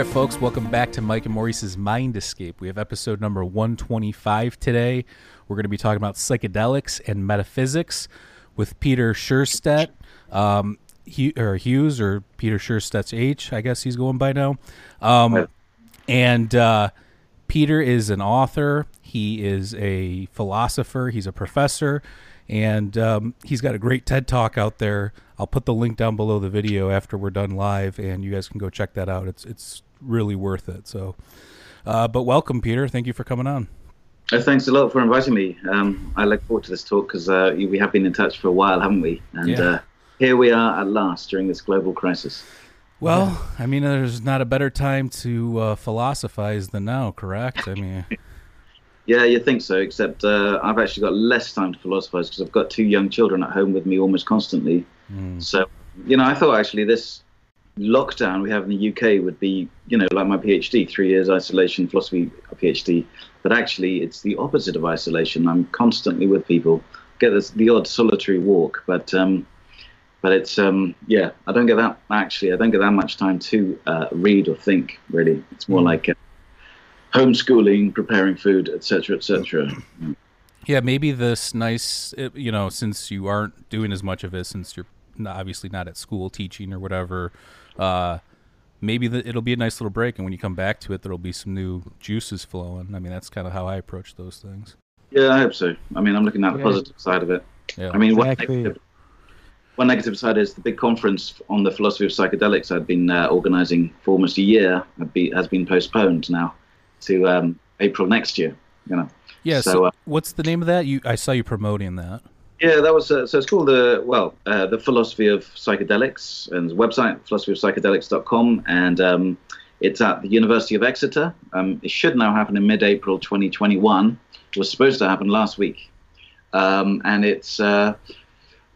Right, folks, welcome back to Mike and Maurice's Mind Escape. We have episode number 125 today. We're going to be talking about psychedelics and metaphysics with Peter Sjöstedt, um, Hu- or Hughes, or Peter Sjöstedt's H, I guess he's going by now. Um, and uh, Peter is an author, he is a philosopher, he's a professor, and um, he's got a great TED talk out there. I'll put the link down below the video after we're done live, and you guys can go check that out. It's it's really worth it. So, uh, but welcome, Peter. Thank you for coming on. Uh, thanks a lot for inviting me. Um, I look forward to this talk because uh, we have been in touch for a while, haven't we? And Yeah. uh, here we are at last during this global crisis. Well, I mean, there's not a better time to uh, philosophize than now, correct? I mean, Yeah, you think so, except uh, I've actually got less time to philosophize because I've got two young children at home with me almost constantly. So, you know, I thought actually this lockdown we have in the UK would be, you know, like my PhD, three years isolation, philosophy PhD. But actually, it's the opposite of isolation. I'm constantly with people, get this, the odd solitary walk, but um, but it's um, yeah, I don't get that actually. I don't get that much time to uh, read or think. Really, it's more like uh, homeschooling, preparing food, etc., etc. yeah, maybe this nice, you know, since you aren't doing as much of it, since you're obviously not at school teaching or whatever, uh, maybe the, it'll be a nice little break, and when you come back to it, there'll be some new juices flowing. I mean, that's kind of how I approach those things. Yeah, I hope so. I mean, I'm looking at the Yeah. positive side of it. Yeah. I mean, one Exactly. negative, one negative side is the big conference on the philosophy of psychedelics I'd been uh, organizing for almost a year be, has been postponed now to um, April next year. You know. yeah. So, so, uh, what's the name of that? You, I saw you promoting that. Yeah, that was uh, so. It's called the well, uh, the philosophy of psychedelics, and website philosophyofpsychedelics.com, and um, it's at the University of Exeter. Um, it should now happen in mid-April 2021. It was supposed to happen last week, um, and it's uh,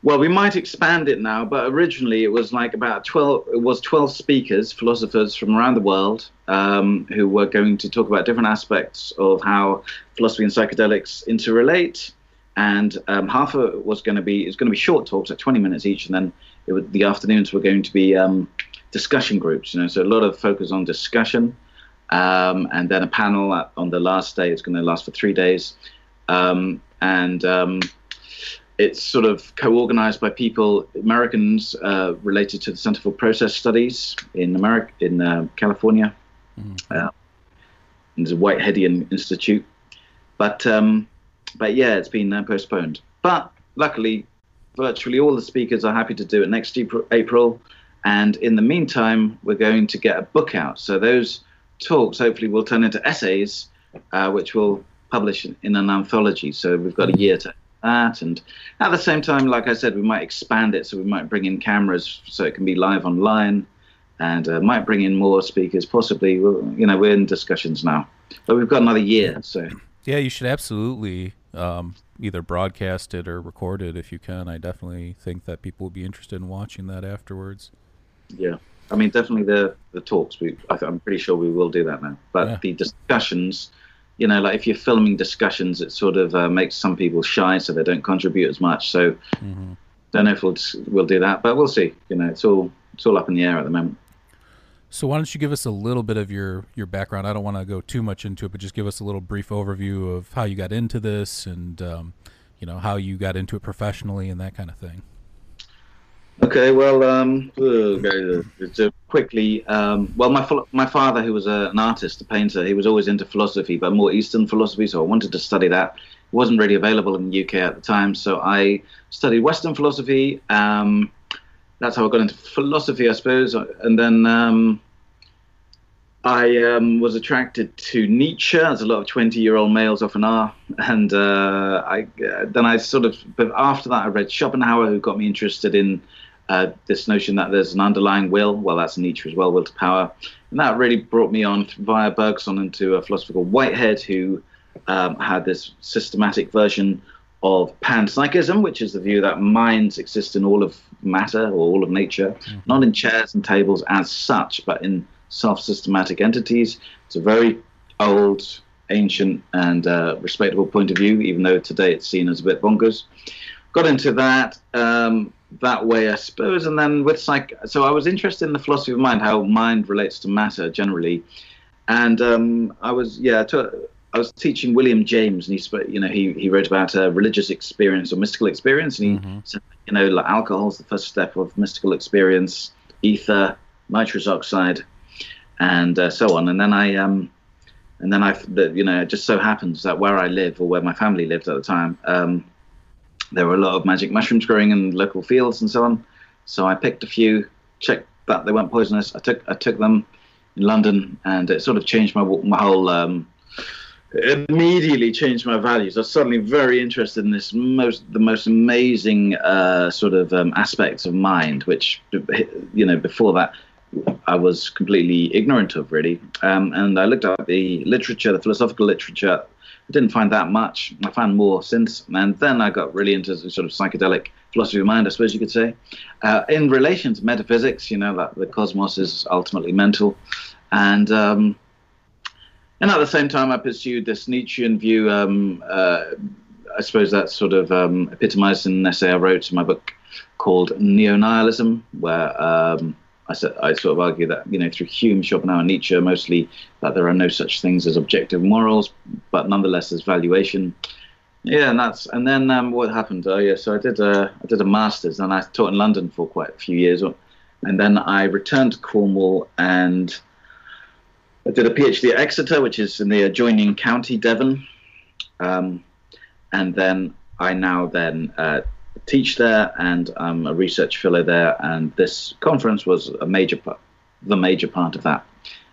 well, we might expand it now, but originally it was like about 12. It was 12 speakers, philosophers from around the world, um, who were going to talk about different aspects of how philosophy and psychedelics interrelate and um, half of it was going to be it's going to be short talks at 20 minutes each and then it would, the afternoons were going to be um, discussion groups you know so a lot of focus on discussion. Um, and then a panel at, on the last day it's going to last for three days. Um, and um, it's sort of co-organized by people americans uh, related to the center for process studies in america in uh, california. Uh, there's a whiteheadian institute. But um, but yeah, it's been uh, postponed. But luckily, virtually all the speakers are happy to do it next April-. And in the meantime, we're going to get a book out. So those talks hopefully will turn into essays, uh, which we'll publish in, an anthology. So we've got a year to that. And at the same time, like I said, we might expand it. So we might bring in cameras so it can be live online and uh, might bring in more speakers, possibly. You know, we're in discussions now. But we've got another year. So. Yeah, you should absolutely um, either broadcast it or record it if you can. I definitely think that people would be interested in watching that afterwards. Yeah, I mean, definitely the the talks. We, I, I'm pretty sure we will do that now. But Yeah. the discussions, you know, like if you're filming discussions, it sort of uh, makes some people shy, so they don't contribute as much. So, Mm-hmm. don't know if we'll we'll do that, but we'll see. You know, it's all it's all up in the air at the moment. So why don't you give us a little bit of your your background? I don't want to go too much into it, but just give us a little brief overview of how you got into this and um, you know how you got into it professionally and that kind of thing. Okay, well, um, quickly, um, well, my my father, who was a, an artist, a painter, he was always into philosophy, but more Eastern philosophy. So I wanted to study that. It wasn't really available in the UK at the time, so I studied Western philosophy. Um, that's how I got into philosophy, I suppose, and then um, I um, was attracted to Nietzsche, as a lot of twenty-year-old males often are, and uh, I uh, then I sort of, but after that, I read Schopenhauer, who got me interested in uh, this notion that there's an underlying will. Well, that's Nietzsche as well, will to power. And that really brought me on via Bergson into a philosopher called Whitehead, who um, had this systematic version of panpsychism, which is the view that minds exist in all of matter or all of nature, mm-hmm. not in chairs and tables as such, but in self systematic entities. It's a very old, ancient, and uh, respectable point of view, even though today it's seen as a bit bonkers. Got into that. Um, that way, I suppose. And then with psych, so I was interested in the philosophy of mind, how mind relates to matter generally. And um, I was, yeah, I was teaching William James, and he, you know, he he wrote about a religious experience or mystical experience, and he mm-hmm. said, you know, like alcohol is the first step of mystical experience, ether, nitrous oxide, and uh, so on. And then I, um, and then I, you know, it just so happens that where I live or where my family lived at the time, um, there were a lot of magic mushrooms growing in local fields and so on. So I picked a few, checked that they weren't poisonous. I took I took them in London, and it sort of changed my my whole. Um, immediately changed my values. I was suddenly very interested in this most the most amazing uh, sort of um, aspects of mind, which you know before that I was completely ignorant of really. Um, and I looked at the literature, the philosophical literature I didn't find that much. I found more since, and then I got really into sort of psychedelic philosophy of mind, I suppose you could say. Uh, in relation to metaphysics, you know, that the cosmos is ultimately mental, and um, and at the same time, I pursued this Nietzschean view. Um, uh, I suppose that's sort of um, epitomized in an essay I wrote in my book called Neo Nihilism, where um, I, I sort of argue that you know through Hume, Schopenhauer, and Nietzsche, mostly that there are no such things as objective morals, but nonetheless there's valuation. Yeah, and that's and then um, what happened? Oh yeah, so I did a I did a masters and I taught in London for quite a few years, and then I returned to Cornwall and I did a PhD at Exeter, which is in the adjoining county, Devon, um, and then I now then uh, teach there, and I'm a research fellow there. And this conference was a major part, the major part of that,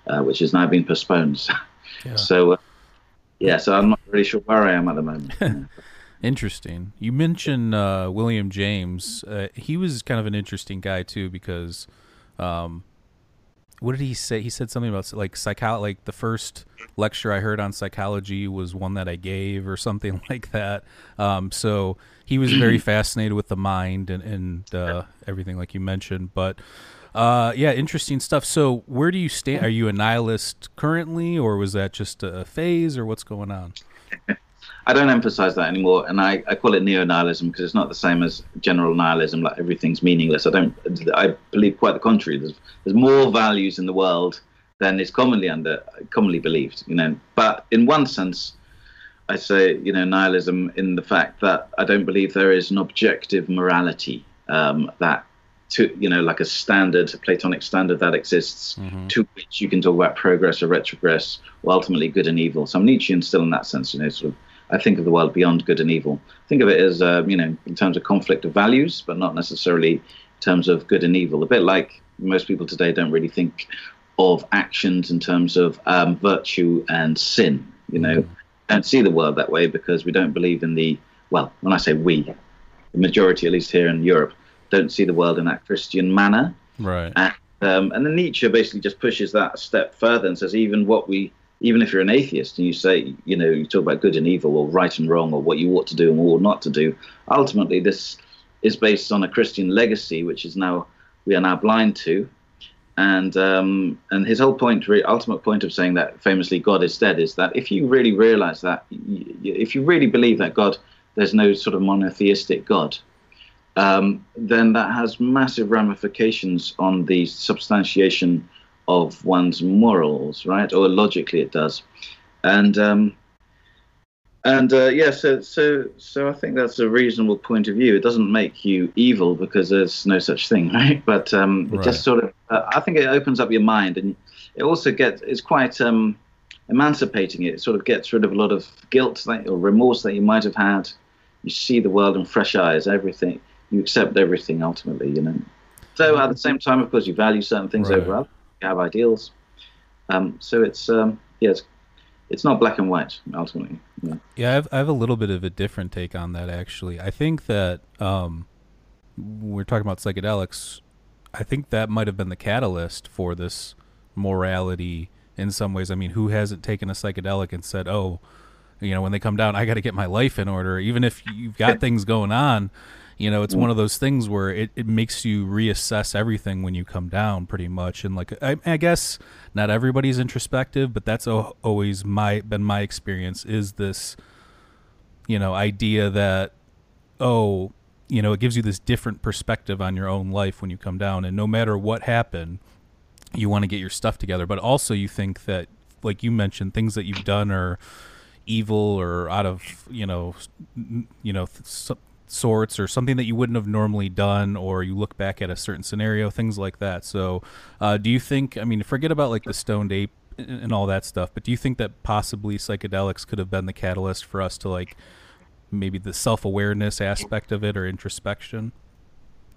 uh, which has now been postponed. Yeah. so, uh, yeah, so I'm not really sure where I am at the moment. interesting. You mentioned uh, William James. Uh, he was kind of an interesting guy too because. Um, what did he say? He said something about like psycho. Like the first lecture I heard on psychology was one that I gave, or something like that. Um, so he was very fascinated with the mind and, and uh, everything, like you mentioned. But uh, yeah, interesting stuff. So where do you stand? Are you a nihilist currently, or was that just a phase, or what's going on? I don't emphasize that anymore, and I, I call it neo nihilism because it's not the same as general nihilism, like everything's meaningless. I don't. I believe quite the contrary. There's there's more values in the world than is commonly under commonly believed. You know, but in one sense, I say you know nihilism in the fact that I don't believe there is an objective morality um, that to you know like a standard a platonic standard that exists mm-hmm. to which you can talk about progress or retrogress or ultimately good and evil so i'm nietzschean still in that sense you know sort of I think of the world beyond good and evil. Think of it as, uh, you know, in terms of conflict of values, but not necessarily in terms of good and evil. A bit like most people today don't really think of actions in terms of um, virtue and sin. You know, mm-hmm. Don't see the world that way because we don't believe in the, well, when I say we, the majority, at least here in Europe, don't see the world in that Christian manner. Right. And, um, and then Nietzsche basically just pushes that a step further and says even what we even if you're an atheist and you say, you know, you talk about good and evil or right and wrong or what you ought to do and what ought not to do, ultimately this is based on a Christian legacy, which is now we are now blind to. And um, and his whole point, ultimate point of saying that famously God is dead, is that if you really realize that, if you really believe that God, there's no sort of monotheistic God, um, then that has massive ramifications on the substantiation of one's morals, right? Or logically, it does. And um, and uh, yeah, so so so I think that's a reasonable point of view. It doesn't make you evil because there's no such thing, right? But um, it right. just sort of, uh, I think it opens up your mind, and it also gets it's quite um, emancipating. It sort of gets rid of a lot of guilt that, or remorse that you might have had. You see the world in fresh eyes. Everything you accept everything ultimately, you know. So at the same time, of course, you value certain things right. over others You have ideals. Um, so it's um, yeah, it's, it's not black and white ultimately. Yeah, yeah I, have, I have a little bit of a different take on that actually. I think that um, we're talking about psychedelics, I think that might have been the catalyst for this morality in some ways. I mean, who hasn't taken a psychedelic and said, "Oh, you know, when they come down, I got to get my life in order," even if you've got things going on. You know, it's one of those things where it, it makes you reassess everything when you come down, pretty much. And like, I, I guess not everybody's introspective, but that's o- always my been my experience. Is this, you know, idea that oh, you know, it gives you this different perspective on your own life when you come down, and no matter what happened, you want to get your stuff together. But also, you think that, like you mentioned, things that you've done are evil or out of you know, you know, sorts or something that you wouldn't have normally done, or you look back at a certain scenario, things like that. So, uh, do you think? I mean, forget about like the stoned ape and all that stuff, but do you think that possibly psychedelics could have been the catalyst for us to like maybe the self awareness aspect of it or introspection?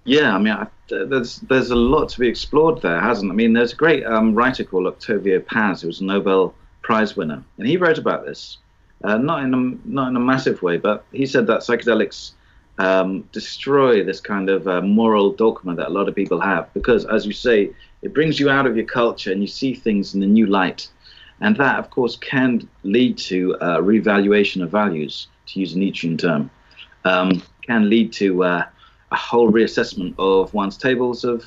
Yeah, I mean, I, there's there's a lot to be explored there, hasn't? I mean, there's a great um, writer called Octavio Paz, who was a Nobel Prize winner, and he wrote about this, uh, not in a not in a massive way, but he said that psychedelics um, destroy this kind of uh, moral dogma that a lot of people have, because, as you say, it brings you out of your culture and you see things in a new light, and that, of course, can lead to uh, revaluation of values, to use a Nietzschean term, um, can lead to uh, a whole reassessment of one's tables of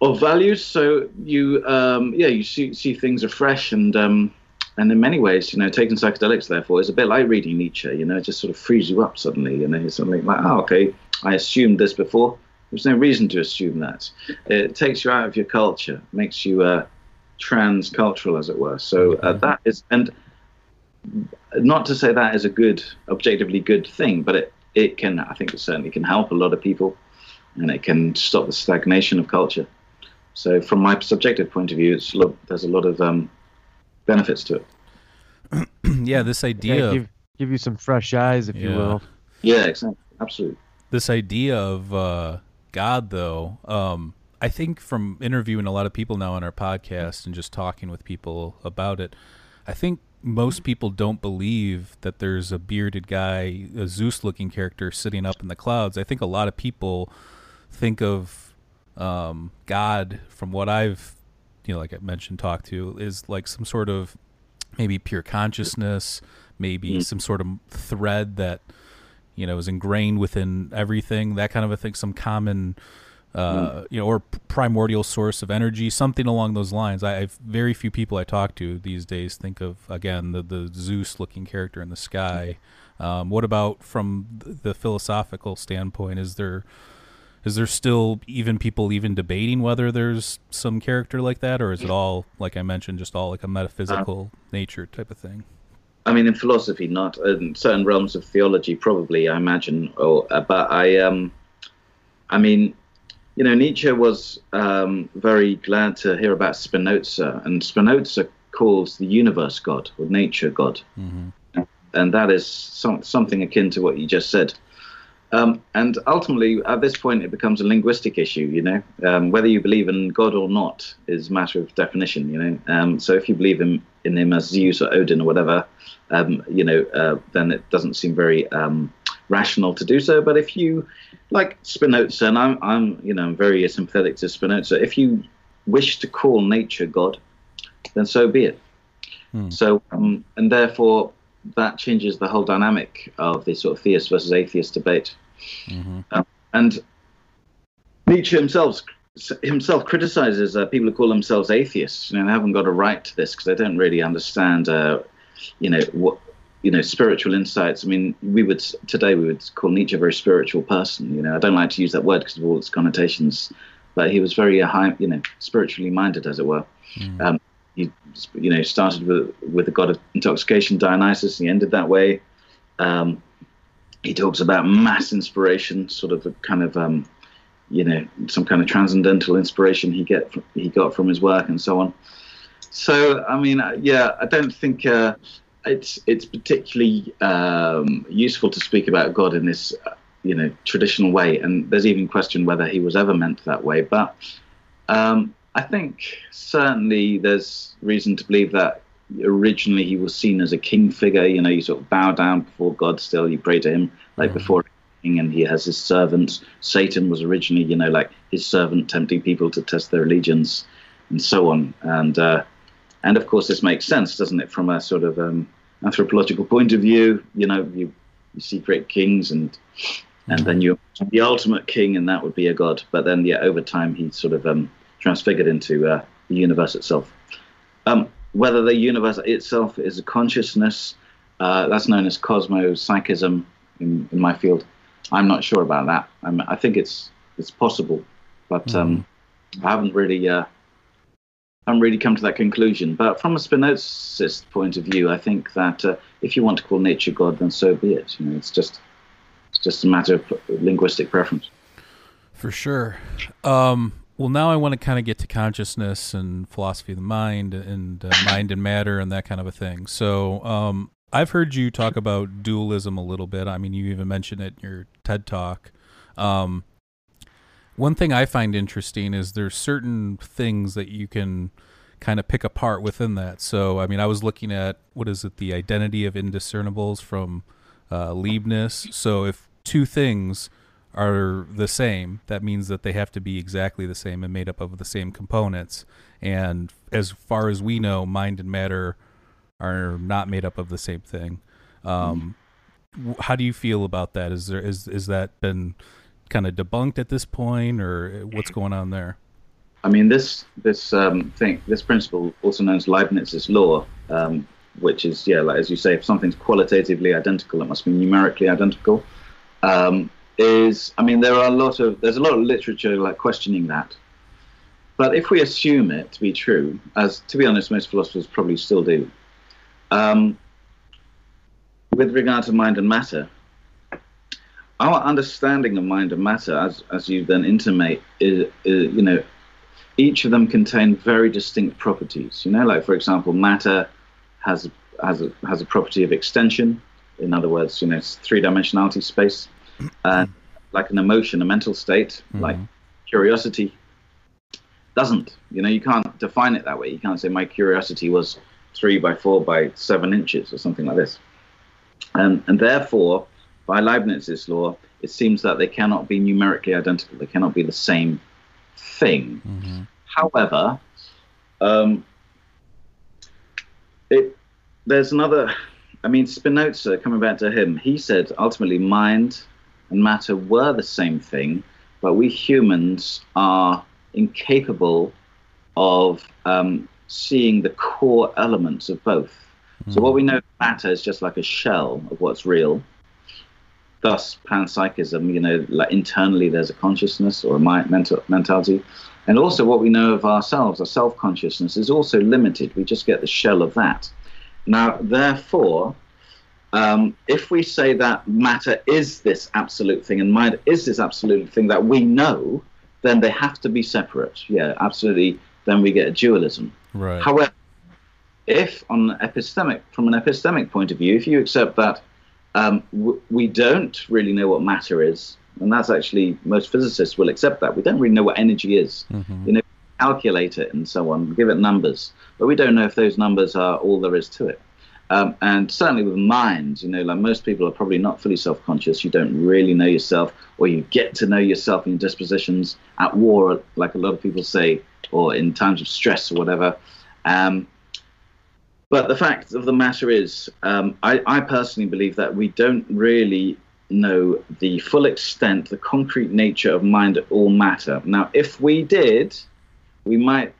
of values. So you, um, yeah, you see see things afresh, and um, and in many ways, you know, taking psychedelics, therefore, is a bit like reading Nietzsche. You know, it just sort of frees you up suddenly. You know, it's something like, oh, okay, I assumed this before. There's no reason to assume that. It takes you out of your culture, makes you uh, transcultural, as it were. So uh, that is, and not to say that is a good, objectively good thing, but it it can, I think, it certainly can help a lot of people, and it can stop the stagnation of culture. So, from my subjective point of view, it's look, there's a lot of um, benefits to it. yeah, this idea Yeah, give, give you some fresh eyes, if you will. Yeah, exactly, absolutely. this idea of uh, God, though, um, I think from interviewing a lot of people now on our podcast and just talking with people about it, I think most people don't believe that there's a bearded guy, a Zeus looking character sitting up in the clouds. I think a lot of people think of um, God, from what I've, you know, like I mentioned, talk to, is like some sort of maybe pure consciousness, maybe some sort of thread that you know is ingrained within everything that kind of a thing some common uh, you know or primordial source of energy something along those lines. I, I've very few people I talk to these days think of again the the Zeus looking character in the sky. Um, what about from the philosophical standpoint? Is there is there still even people even debating whether there's some character like that or is it all like I mentioned just all like a metaphysical nature type of thing I mean, in philosophy, not in certain realms of theology, probably. I imagine, or uh, but I, um, I mean, you know, Nietzsche was um, very glad to hear about Spinoza, and Spinoza calls the universe God or nature God, and that is some, something akin to what you just said. Um, and ultimately, at this point, it becomes a linguistic issue. You know, um, whether you believe in God or not is a matter of definition. You know, um, so if you believe in in him as Zeus or Odin or whatever, um, you know, uh, then it doesn't seem very um, rational to do so. But if you like Spinoza, and I'm, I'm, you know, I'm very sympathetic to Spinoza. If you wish to call nature God, then so be it. So, um, and therefore, that changes the whole dynamic of the sort of theist versus atheist debate. Um, and Nietzsche himself himself criticizes uh, people who call themselves atheists. You know, they haven't got a right to this because they don't really understand, uh, you know, what you know, spiritual insights. I mean, we would today we would call Nietzsche a very spiritual person. You know, I don't like to use that word because of all its connotations, but he was very high, you know, spiritually minded, as it were. Um, he, you know, started with with the god of intoxication, Dionysus. and He ended that way. Um, he talks about mass inspiration, sort of a kind of, um, you know, some kind of transcendental inspiration he get from, he got from his work and so on. So, I mean, uh, yeah, I don't think uh, it's it's particularly um, useful to speak about God in this, uh, you know, traditional way. And there's even question whether he was ever meant that way. But um, I think certainly there's reason to believe that originally he was seen as a king figure. You know, you sort of bow down before God still, you pray to him like before king and he has his servants. Satan was originally, you know, like his servant tempting people to test their allegiance and so on. And uh, and of course, this makes sense, doesn't it, from a sort of um, anthropological point of view? You know, you, you see great kings and and then you the ultimate king, and that would be a god. But then, yeah, over time, he sort of um, transfigured into uh, the universe itself. Um, whether the universe itself is a consciousness, uh, that's known as cosmopsychism in, in my field. I'm not sure about that. I'm, i think it's it's possible, but mm. I haven't really uh, haven't really come to that conclusion. But from a Spinozist point of view, I think that uh, if you want to call nature God, then so be it. You know, it's just it's just a matter of linguistic preference. For sure. Um, well, now I want to kind of get to consciousness and philosophy of the mind and uh, mind and matter and that kind of a thing. So, um, I've heard you talk about dualism a little bit. I mean, you even mentioned it in your TED talk. Um, one thing I find interesting is there's certain things that you can kind of pick apart within that. So, I mean, I was looking at what is it, the identity of indiscernibles from uh, Leibniz. So, if two things are the same, that means that they have to be exactly the same and made up of the same components. And as far as we know, mind and matter are not made up of the same thing. Um, how do you feel about that? Is there is is that been kind of debunked at this point, or what's going on there? I mean, this this um, thing, this principle, also known as Leibniz's law, um, which is yeah, like as you say, if something's qualitatively identical, it must be numerically identical. Um, is I mean, there are a lot of there's a lot of literature like questioning that. But if we assume it to be true, as to be honest, most philosophers probably still do, um, with regard to mind and matter, our understanding of mind and matter, as as you then intimate, is, is, you know, each of them contain very distinct properties. You know, like for example, matter has has a, has a property of extension. In other words, you know, it's three dimensionality space, and like an emotion, a mental state, mm-hmm. like curiosity, doesn't. You know, you can't define it that way. You can't say my curiosity was three by four by seven inches or something like this. And, and therefore, by Leibniz's law, it seems that they cannot be numerically identical. They cannot be the same thing. Mm-hmm. However, um, it, there's another. I mean, Spinoza, coming back to him, he said ultimately mind and matter were the same thing, but we humans are incapable of um, seeing the core elements of both. Mm. So what we know matter is just like a shell of what's real. Thus, panpsychism, you know, like internally there's a consciousness or a mind, mental mentality, and also what we know of ourselves, our self-consciousness, is also limited. We just get the shell of that. Now, therefore, um, if we say that matter is this absolute thing and mind is this absolute thing that we know, then they have to be separate. Yeah, absolutely. Then we get a dualism. Right. However, if on epistemic, from an epistemic point of view, if you accept that um, w- we don't really know what matter is, and that's actually most physicists will accept that we don't really know what energy is. Mm-hmm. You know, calculate it and so on, give it numbers, but we don't know if those numbers are all there is to it. Um, and certainly with minds, you know, like most people are probably not fully self-conscious. You don't really know yourself, or you get to know yourself in dispositions at war, like a lot of people say, or in times of stress or whatever. Um, but the fact of the matter is, um, I, I personally believe that we don't really know the full extent, the concrete nature of mind or matter. Now, if we did, we might,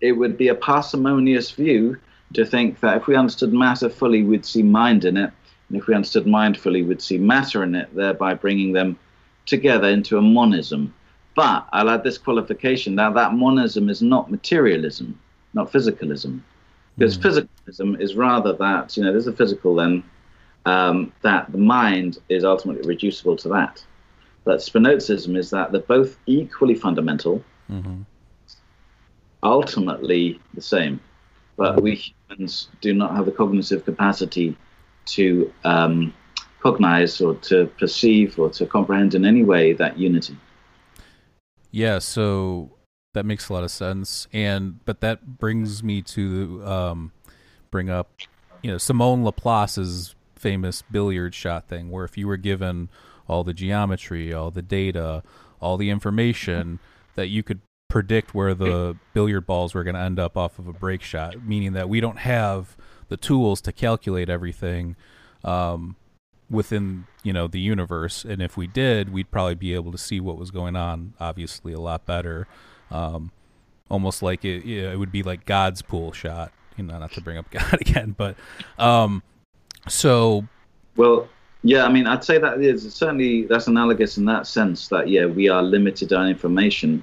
it would be a parsimonious view to think that if we understood matter fully, we'd see mind in it. And if we understood mind fully, we'd see matter in it, thereby bringing them together into a monism. But I'll add this qualification that that monism is not materialism, not physicalism. Because mm. physicalism is rather that, you know, there's a physical then, um, that the mind is ultimately reducible to that. But Spinozism is that they're both equally fundamental, mm-hmm. ultimately the same but we humans do not have the cognitive capacity to um, cognize or to perceive or to comprehend in any way that unity. Yeah, so that makes a lot of sense, and but that brings me to um, bring up, you know, Simone Laplace's famous billiard shot thing, where if you were given all the geometry, all the data, all the information, that you could predict where the billiard balls were going to end up off of a break shot, meaning that we don't have the tools to calculate everything um, within you know the universe. And if we did, we'd probably be able to see what was going on, obviously a lot better. Um, almost like it, it would be like God's pool shot. You know, not to bring up God again, but um, so Well, yeah, I mean, I'd say that is certainly that's analogous in that sense that yeah, we are limited on information.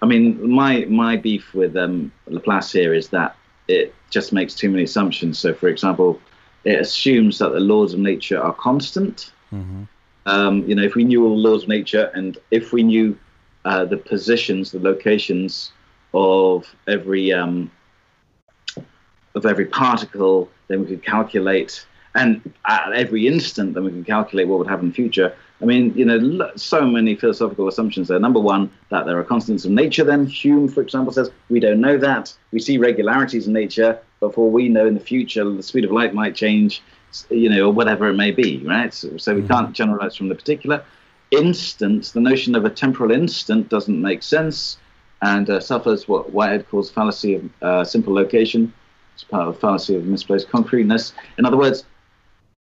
I mean, my my beef with um, Laplace here is that it just makes too many assumptions. So, for example, it assumes that the laws of nature are constant. Um, you know, if we knew all the laws of nature, and if we knew uh, the positions, the locations of every um, of every particle, then we could calculate, and at every instant, then we can calculate what would happen in the future. I mean, you know, so many philosophical assumptions there. Number one, that there are constants of nature. Then Hume, for example, says we don't know that. We see regularities in nature, but for we know in the future, the speed of light might change, you know, or whatever it may be, right? So, so we can't generalize from the particular. Instance, the notion of a temporal instant doesn't make sense and uh, suffers what Whitehead calls fallacy of uh, simple location. It's part of the fallacy of misplaced concreteness. In other words,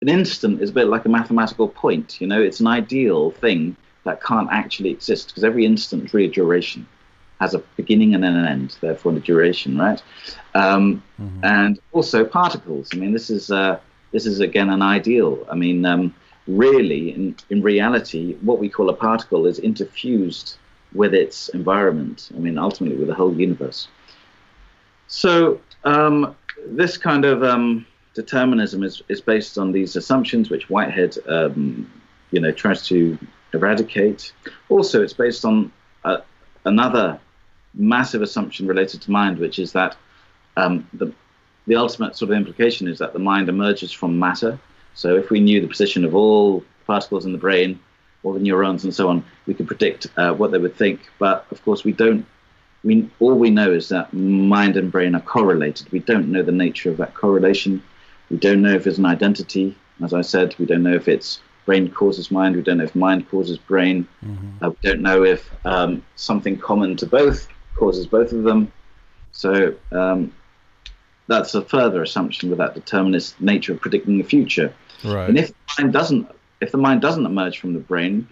an instant is a bit like a mathematical point. You know, it's an ideal thing that can't actually exist because every instant is really a duration, has a beginning and then an end, therefore a duration, right? Um, And also particles. I mean, this is uh, this is again an ideal. I mean, um, really, in in reality, what we call a particle is interfused with its environment. I mean, ultimately, with the whole universe. So um, this kind of um, determinism is, is based on these assumptions, which Whitehead, um, you know, tries to eradicate. Also, it's based on uh, another massive assumption related to mind, which is that um, the the ultimate sort of implication is that the mind emerges from matter. So if we knew the position of all particles in the brain, all the neurons and so on, we could predict uh, what they would think. But of course, we don't. We all we know is that mind and brain are correlated. We don't know the nature of that correlation. We don't know if it's an identity. As I said, we don't know if it's brain causes mind. We don't know if mind causes brain. Uh, we don't know if um, something common to both causes both of them. So um, that's a further assumption with that determinist nature of predicting the future. right. And if the mind doesn't, if the mind doesn't emerge from the brain,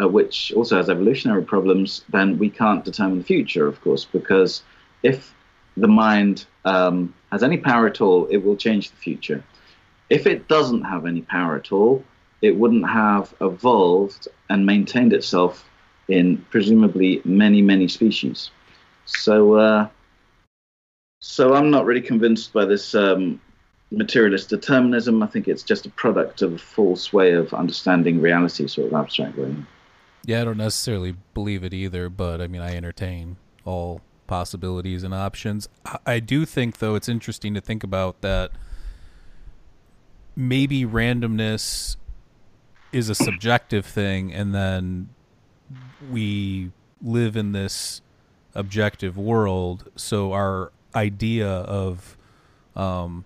uh, which also has evolutionary problems, then we can't determine the future, of course, because if the mind um, has any power at all, it will change the future. If it doesn't have any power at all, it wouldn't have evolved and maintained itself in presumably many, many species. So, uh, so I'm not really convinced by this um, materialist determinism. I think it's just a product of a false way of understanding reality, sort of abstract way. Yeah, I don't necessarily believe it either, but I mean, I entertain all possibilities and options. I, I do think, though, it's interesting to think about that maybe randomness is a subjective thing, and then we live in this objective world, so our idea of, um,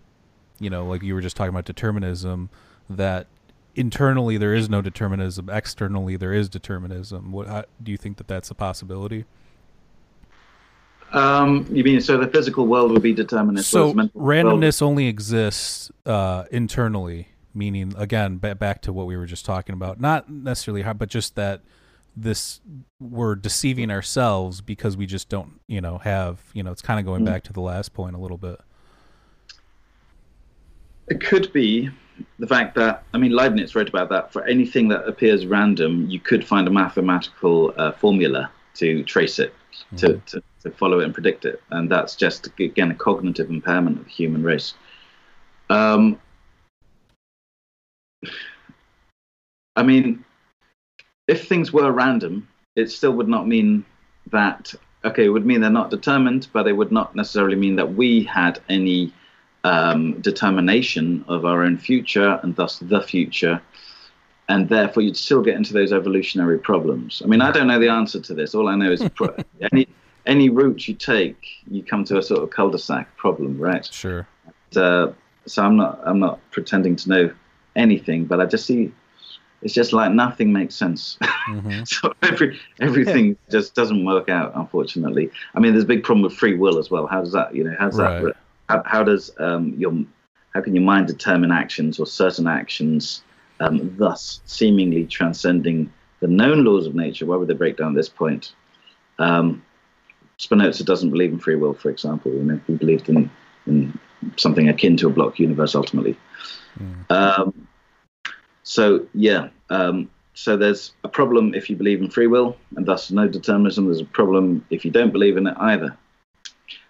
you know, like you were just talking about determinism, that internally there is no determinism externally there is determinism. What how, do you think that that's a possibility Um, you mean so the physical world would be determinist? so mental world- randomness only exists uh, internally meaning again ba- back to what we were just talking about not necessarily how but just that this we're deceiving ourselves because we just don't you know have you know it's kind of going back to the last point a little bit It could be the fact that I mean Leibniz wrote about that. For anything that appears random, you could find a mathematical uh, formula to trace it, to, to to follow it and predict it, and that's just again a cognitive impairment of the human race. Um, I mean, if things were random, it still would not mean that. Okay, it would mean they're not determined, but it would not necessarily mean that we had any um, determination of our own future and thus the future. And therefore, you'd still get into those evolutionary problems. I mean, I don't know the answer to this. All I know is any any route you take, you come to a sort of cul-de-sac problem, right? sure Uh, so I'm not I'm not pretending to know anything, but I just see it's just like nothing makes sense. hmm so every everything just doesn't work out, unfortunately. I mean, there's a big problem with free will as well. How does that, you know, how's Right. that? How, how does um, your how can your mind determine actions or certain actions, um, thus seemingly transcending the known laws of nature? Why would they break down this point? Um, Spinoza doesn't believe in free will, for example. You know, he believed in in something akin to a block universe ultimately. Um, so yeah, um, so there's a problem if you believe in free will, and thus no determinism. There's a problem if you don't believe in it either.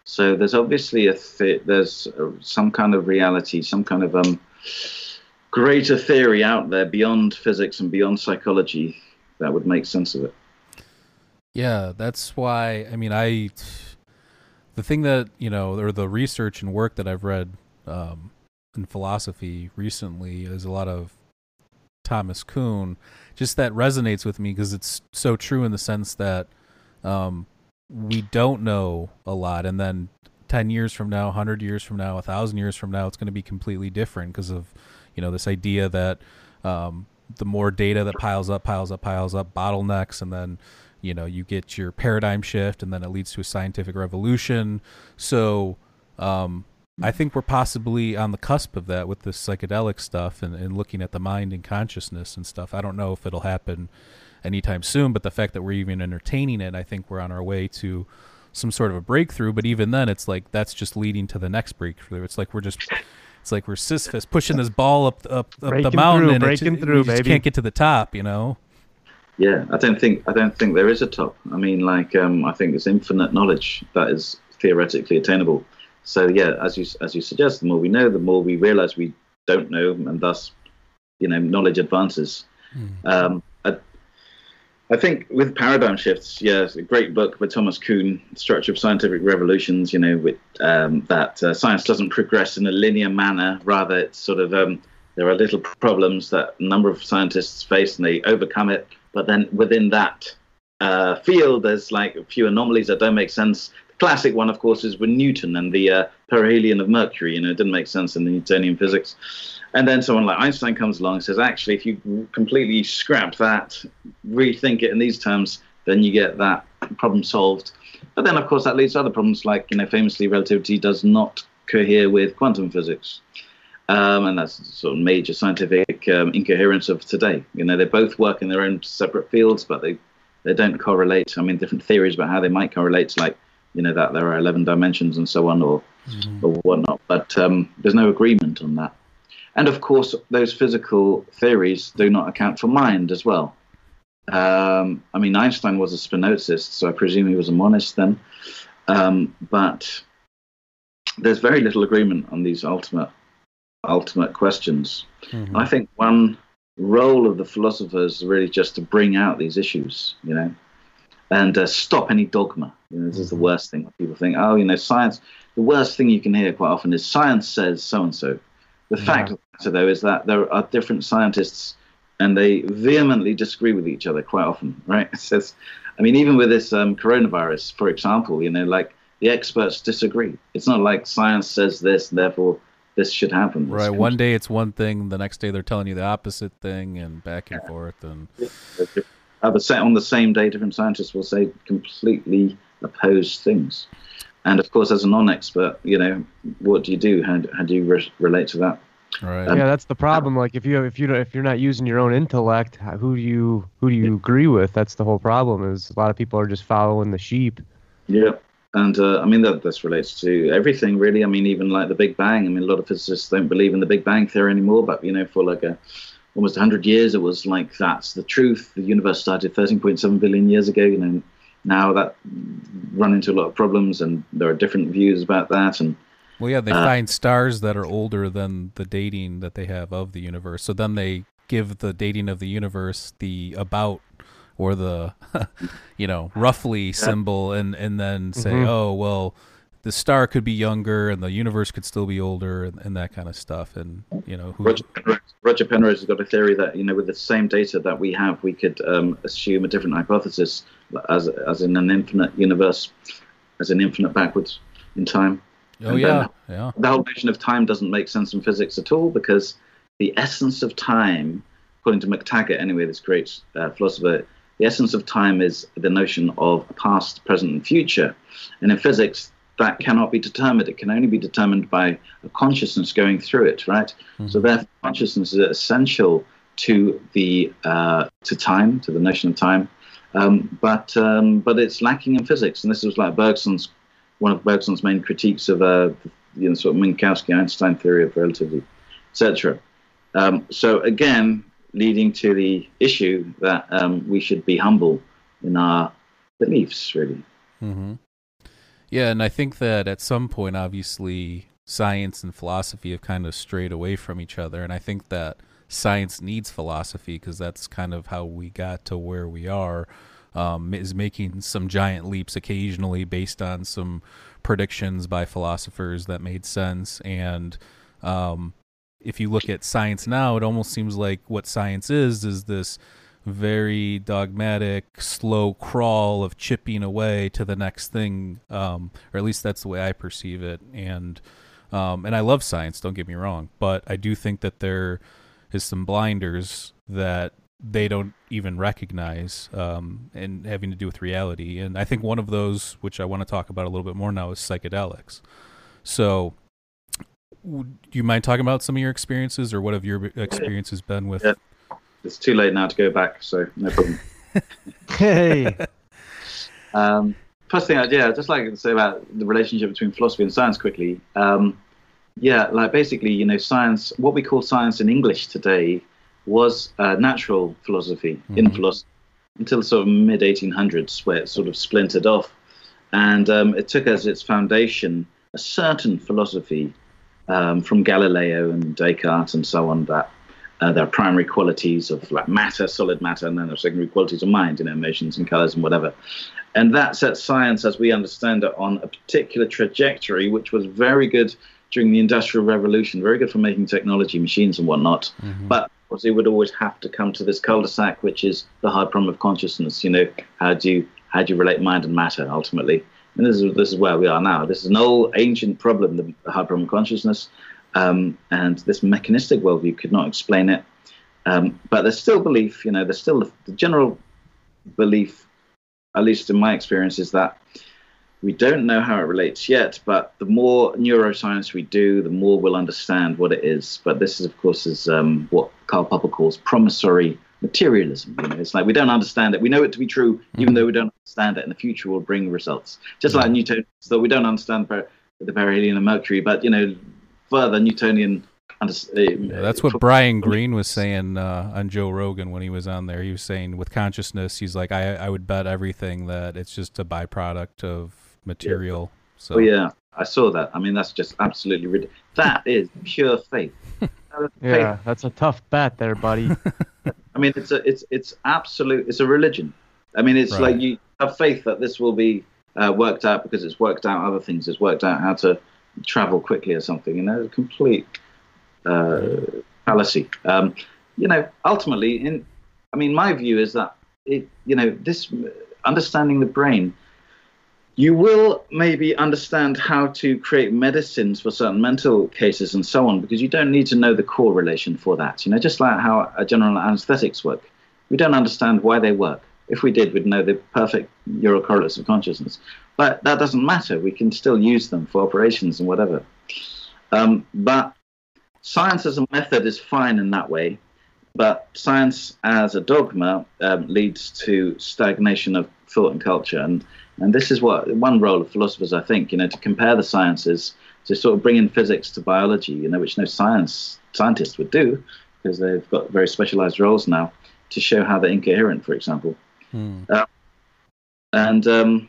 So there's obviously a th- there's uh, some kind of reality, some kind of um, greater theory out there beyond physics and beyond psychology that would make sense of it. Yeah, that's why. I mean, I the thing that you know, or the research and work that I've read um, in philosophy recently is a lot of Thomas Kuhn. Just that resonates with me because it's so true in the sense that um, we don't know a lot, and then ten years from now, hundred years from now, a thousand years from now, it's going to be completely different because of you know this idea that um, the more data that piles up, piles up, piles up, bottlenecks, and then you know you get your paradigm shift, and then it leads to a scientific revolution. So um, I think we're possibly on the cusp of that with this psychedelic stuff and, and looking at the mind and consciousness and stuff. I don't know if it'll happen anytime soon, but the fact that we're even entertaining it, I think we're on our way to some sort of a breakthrough. But even then, it's like that's just leading to the next breakthrough. It's like we're just, it's like we're Sisyphus pushing this ball up up, up the mountain through, and it breaking ju- through, we just baby. can't get to the top. You know? Yeah, I don't think I don't think there is a top. I mean, like um, I think there's infinite knowledge that is theoretically attainable. So yeah, as you as you suggest, the more we know, the more we realize we don't know, and thus, you know, knowledge advances. Um, I, I think with paradigm shifts, yeah, it's a great book by Thomas Kuhn, Structure of Scientific Revolutions. You know, with um, that uh, science doesn't progress in a linear manner. Rather, it's sort of um, there are little problems that a number of scientists face, and they overcome it. But then within that uh, field, there's like a few anomalies that don't make sense. The classic one, of course, is with Newton and the uh, perihelion of Mercury. You know, it didn't make sense in the Newtonian physics. And then someone like Einstein comes along and says, actually, if you completely scrap that, rethink it in these terms, then you get that problem solved. But then, of course, that leads to other problems, like, you know, famously, relativity does not cohere with quantum physics. Um, and that's sort of major scientific um, incoherence of today. You know, they both work in their own separate fields, but they, they don't correlate. I mean, different theories about how they might correlate, like, you know, that there are 11 dimensions and so on, or, or whatnot. But um, there's no agreement on that. And of course, those physical theories do not account for mind as well. Um, I mean, Einstein was a Spinozist, so I presume he was a monist then. Um, but there's very little agreement on these ultimate ultimate questions. Mhm. I think one role of the philosophers is really just to bring out these issues, you know, and uh, stop any dogma. You know, this is the worst thing. People think, oh, you know, science. The worst thing you can hear quite often is science says so and so. The fact of the matter, though, is that there are different scientists, and they vehemently disagree with each other quite often, right? It says, I mean, even with this um, coronavirus, for example, you know, like the experts disagree. It's not like science says this, and therefore this should happen. Right. One day it's one thing, the next day they're telling you the opposite thing, and back and forth. And uh, the sa- on the same day, different scientists will say completely opposed things. And of course, as a non-expert, you know, what do you do? How, how do you re- relate to that? right. Um, yeah, that's the problem. Like if you if you don't, if you're not using your own intellect, who do you who do you agree with? That's the whole problem. Is a lot of people are just following the sheep. Yeah. And uh, I mean, that this relates to everything, really. I mean, even like the Big Bang. I mean, a lot of physicists don't believe in the Big Bang theory anymore, but, you know, for like a, almost 100 years, it was like that's the truth. The universe started 13.7 billion years ago. You know, now that run into a lot of problems, and there are different views about that. And Well, yeah, they Uh, find stars that are older than the dating that they have of the universe. So then they give the dating of the universe the about or the, you know, roughly symbol, and and then say, Mhm. oh well, the star could be younger and the universe could still be older, and, and that kind of stuff. And you know, who, Roger Penrose, Roger Penrose has got a theory that you know with the same data that we have, we could um, assume a different hypothesis as as in an infinite universe, as an infinite backwards in time. oh and yeah, yeah, The whole notion of time doesn't make sense in physics at all because the essence of time, according to McTaggart, anyway, this great uh, philosopher, the essence of time is the notion of past, present, and future. And in physics, that cannot be determined. It can only be determined by a consciousness going through it, right? Mm-hmm. So therefore, consciousness is essential to the uh, to time, to the notion of time. Um, but um, but it's lacking in physics, and this was like Bergson's one of Bergson's main critiques of uh, you know sort of Minkowski-Einstein theory of relativity, etc. Um, so again, leading to the issue that um, we should be humble in our beliefs, really. Mm-hmm. Yeah, and I think that at some point, obviously, science and philosophy have kind of strayed away from each other, and I think that science needs philosophy because that's kind of how we got to where we are. Um, is making some giant leaps occasionally based on some predictions by philosophers that made sense. And um, if you look at science now, it almost seems like what science is is this very dogmatic, slow crawl of chipping away to the next thing, um, or at least that's the way I perceive it. And um, and I love science. Don't get me wrong, but I do think that there is some blinders that they don't even recognize, um, and having to do with reality. And I think one of those, which I want to talk about a little bit more now, is psychedelics. So do you mind talking about some of your experiences or what have your experiences been with yeah it's too late now to go back, so no problem. hey. Um, first thing, yeah, I'd just like to say about the relationship between philosophy and science quickly. Um, yeah, like basically, you know, science, what we call science in English today was uh, natural philosophy mm-hmm. in philosophy until sort of mid 1800s, where it sort of splintered off. And um, it took as its foundation a certain philosophy um, from Galileo and Descartes and so on that uh, there are primary qualities of like matter, solid matter, and then there are secondary qualities of mind, you know, emotions and colors and whatever. And that sets science, as we understand it, on a particular trajectory, which was very good during the Industrial Revolution, very good for making technology, machines, and whatnot. Mm-hmm. But it would always have to come to this cul-de-sac, which is the hard problem of consciousness. You know, how do you how do you relate mind and matter ultimately? And this is this is where we are now. This is an old ancient problem, the hard problem of consciousness. Um, and this mechanistic worldview could not explain it. Um, but there's still belief, you know, there's still the general belief, at least in my experience, is that we don't know how it relates yet, but the more neuroscience we do, the more we'll understand what it is. But this is, of course, is um, what Karl Popper calls promissory materialism. You know, it's like we don't understand it. We know it to be true, mm-hmm. even though we don't understand it. and the future will bring results. Just like Newton, so we don't understand the perihelion of Mercury, but you know, further Newtonian. Uh, yeah, that's what Brian Greene was saying uh, on Joe Rogan when he was on there. He was saying with consciousness, he's like, I, I would bet everything that it's just a byproduct of material. Yeah. So oh, yeah, I saw that. I mean, that's just absolutely ridiculous. That is pure faith. yeah, faith. that's a tough bet there, buddy. I mean, it's a it's it's absolute. It's a religion. I mean, it's right. like you have faith that this will be uh, worked out because it's worked out other things. It's worked out how to travel quickly or something. You know, a complete uh, fallacy. Um, you know, ultimately, in I mean, my view is that it, you know, this understanding the brain, you will maybe understand how to create medicines for certain mental cases and so on, because you don't need to know the correlation for that. You know, just like how general anesthetics work, we don't understand why they work. If we did, we'd know the perfect neural correlates of consciousness. But that doesn't matter. We can still use them for operations and whatever. Um, but science as a method is fine in that way. But science as a dogma um, leads to stagnation of thought and culture. And, and this is what one role of philosophers, I think, you know, to compare the sciences, to sort of bring in physics to biology, you know, which no science scientists would do because they've got very specialized roles now to show how they're incoherent, for example. Hmm. Uh, and um,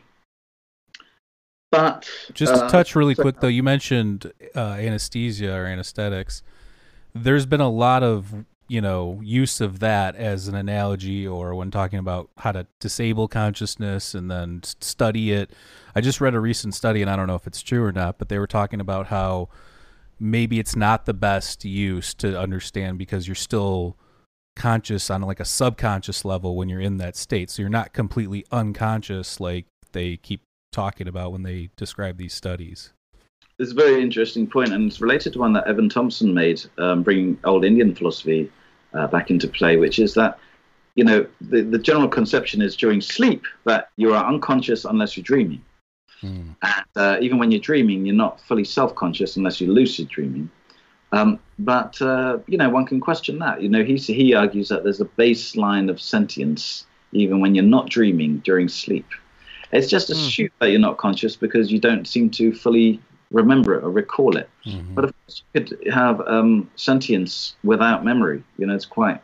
but just to uh, touch really so, quick though, you mentioned uh, anesthesia or anesthetics. There's been a lot of you know use of that as an analogy, or when talking about how to disable consciousness and then study it. I just read a recent study, and I don't know if it's true or not, but they were talking about how maybe it's not the best use to understand because you're still conscious on like a subconscious level when you're in that state. So you're not completely unconscious like they keep talking about when they describe these studies. it's a very interesting point, and it's related to one that Evan Thompson made, um, bringing old Indian philosophy uh, back into play, which is that you know the, the general conception is during sleep that you are unconscious unless you're dreaming. Mm. And uh, even when you're dreaming, you're not fully self-conscious unless you're lucid dreaming. Um, but uh, you know, one can question that. You know, he he argues that there's a baseline of sentience even when you're not dreaming during sleep. It's just hmm. assumed mm. that you're not conscious because you don't seem to fully remember it or recall it. Mm-hmm. But of course, you could have um, sentience without memory. You know, it's quite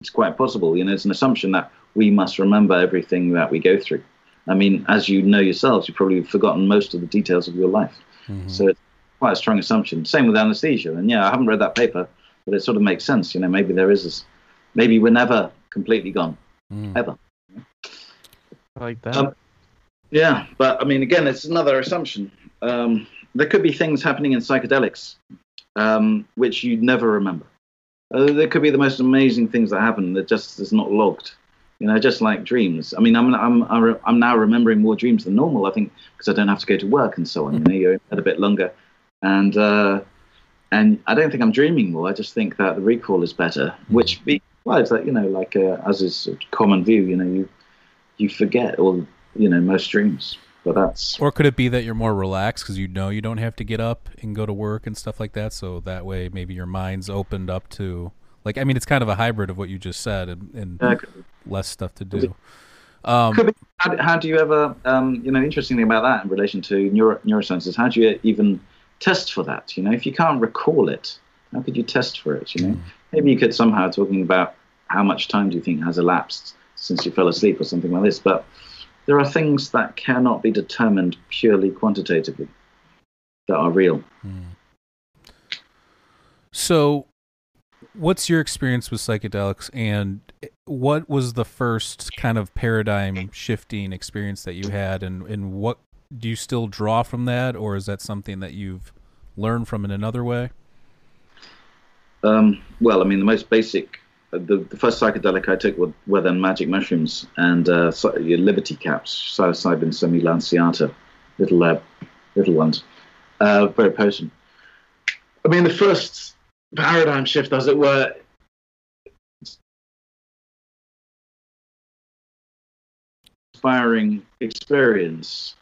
it's quite possible. You know, it's an assumption that we must remember everything that we go through. I mean, as you know yourselves, you've probably forgotten most of the details of your life. Mm-hmm. So it's quite a strong assumption. Same with anesthesia. And yeah, I haven't read that paper, but it sort of makes sense. You know, maybe there is this, maybe we're never completely gone, mm. ever. I like that. Um, yeah, but I mean, again, it's another assumption. Um, there could be things happening in psychedelics um, which you never remember. Uh, there could be the most amazing things that happen that just is not logged. You know, just like dreams. I mean, I'm I'm I'm now remembering more dreams than normal. I think because I don't have to go to work and so on. You know, you're a bit longer, and uh, and I don't think I'm dreaming more. I just think that the recall is better, which implies that you know, like uh, as is a common view, you know, you you forget all you know most dreams. But that's or could it be that you're more relaxed because you know you don't have to get up and go to work and stuff like that? So that way, maybe your mind's opened up to like I mean, it's kind of a hybrid of what you just said and, and uh, less stuff to do. Um, how, how, do you ever, um, you know, interestingly about that in relation to neuro, neurosciences, how do you even test for that? You know, if you can't recall it, how could you test for it? You know, mm. maybe you could somehow talking about how much time do you think has elapsed since you fell asleep or something like this, but there are things that cannot be determined purely quantitatively that are real. Hmm. So, what's your experience with psychedelics, and what was the first kind of paradigm shifting experience that you had, and, and what do you still draw from that, or is that something that you've learned from in another way? Um, well, I mean, the most basic the, the first psychedelic I took were, were then magic mushrooms and uh, liberty caps, Psilocybe semilanceata, little uh, little ones, uh, very potent. I mean, the first paradigm shift, as it were, inspiring experience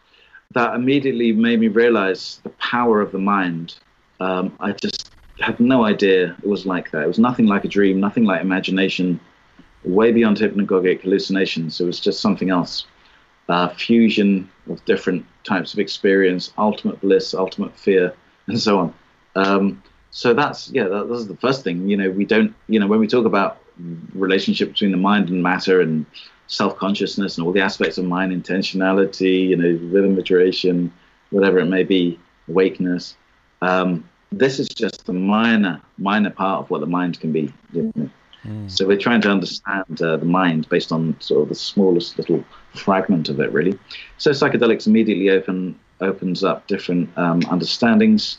that immediately made me realize the power of the mind. Um, I just had no idea it was like that. It was nothing like a dream, nothing like imagination, way beyond hypnagogic hallucinations. It was just something else. Uh, fusion of different types of experience, ultimate bliss, ultimate fear, and so on. Um, so that's yeah, that, that's the first thing. You know, we don't. You know, when we talk about relationship between the mind and matter and self-consciousness and all the aspects of mind, intentionality, you know, rhythm, iteration, whatever it may be, awakeness. Um, this is just the minor minor part of what the mind can be. Mm. So we're trying to understand uh, the mind based on sort of the smallest little fragment of it, really. So psychedelics immediately open opens up different um, understandings.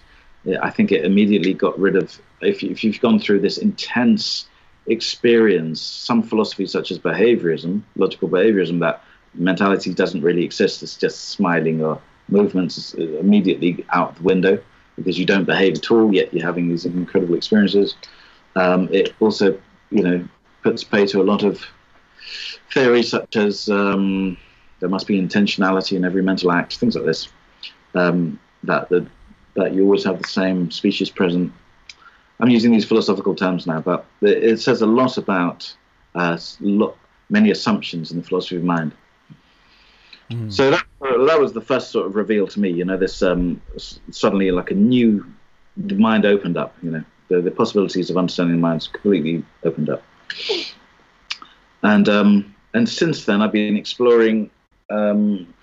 I think it immediately got rid of if, you, if you've gone through this intense experience, some philosophies such as behaviorism, logical behaviorism, that mentality doesn't really exist. It's just smiling or movements immediately out the window because you don't behave at all, yet you're having these incredible experiences. Um, it also, you know, puts pay to a lot of theories such as um, there must be intentionality in every mental act, things like this. Um, that the, that you always have the same species present. I'm using these philosophical terms now, but it says a lot about uh, many assumptions in the philosophy of mind. Mm. So that that was the first sort of reveal to me. You know, this um, suddenly like a new mind opened up. You know, the, the possibilities of understanding the mind completely opened up. And um, and since then, I've been exploring um,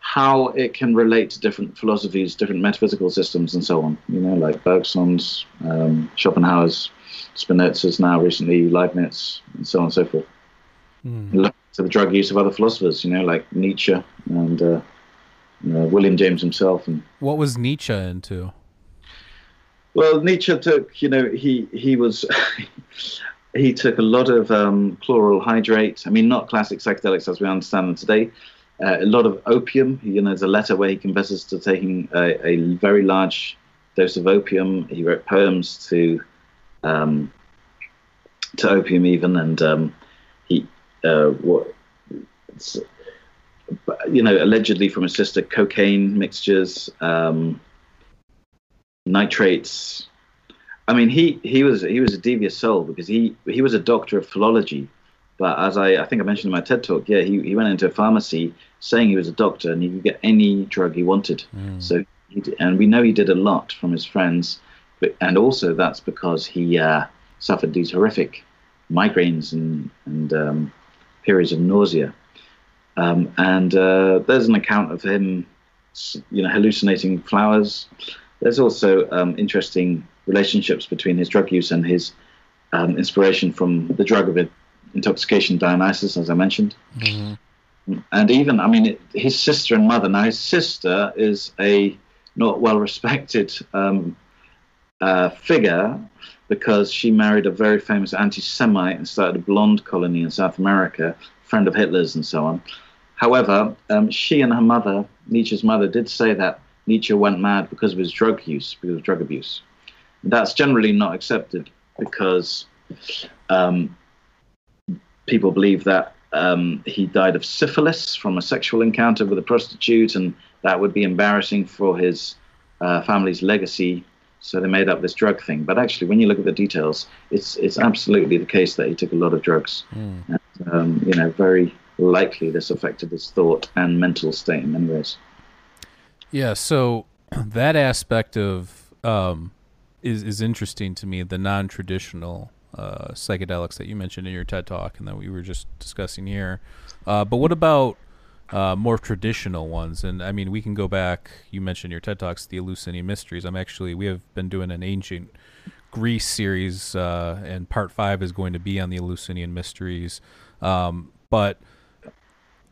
how it can relate to different philosophies, different metaphysical systems, and so on. You know, like Bergson's, um, Schopenhauer's, Spinoza's now recently, Leibniz, and so on and so forth. Mm to the drug use of other philosophers, you know, like Nietzsche and uh, William James himself. And what was Nietzsche into? Well, Nietzsche took, you know, he he was he took a lot of um, chloral hydrate. I mean, not classic psychedelics as we understand them today. uh, a lot of opium. You know, there's a letter where he confesses to taking a, a very large dose of opium. He wrote poems to um, to opium even, and um, uh, what you know allegedly from his sister cocaine mixtures, um, nitrates. I mean, he, he was he was a devious soul because he he was a doctor of philology, but as I, I think I mentioned in my TED talk, yeah, he, he went into a pharmacy saying he was a doctor and he could get any drug he wanted. Mm. So he, and we know he did a lot from his friends, but and also that's because he uh, suffered these horrific migraines and and um, periods of nausea. Um, and uh, there's an account of him, you know, hallucinating flowers. There's also um, interesting relationships between his drug use and his um, inspiration from the drug of intoxication, Dionysus, as I mentioned. Mm-hmm. And even, I mean, it, his sister and mother. Now, his sister is a not well respected um, uh, figure because she married a very famous anti Semite and started a blonde colony in South America, friend of Hitler's and so on. However, um, she and her mother, Nietzsche's mother, did say that Nietzsche went mad because of his drug use, because of drug abuse. That's generally not accepted because um, people believe that um, he died of syphilis from a sexual encounter with a prostitute, and that would be embarrassing for his uh, family's legacy so they made up this drug thing. But actually, when you look at the details, it's it's absolutely the case that he took a lot of drugs. Mm. And, um, you know, very likely this affected his thought and mental state in many ways. Yeah. So that aspect of um, is is interesting to me. The non-traditional uh, psychedelics that you mentioned in your TED talk and that we were just discussing here. Uh, but what about uh, more traditional ones. And I mean, we can go back. You mentioned your TED talks, the Eleusinian Mysteries. I'm actually we have been doing an ancient Greece series, uh, and part five is going to be on the Eleusinian Mysteries. Um, but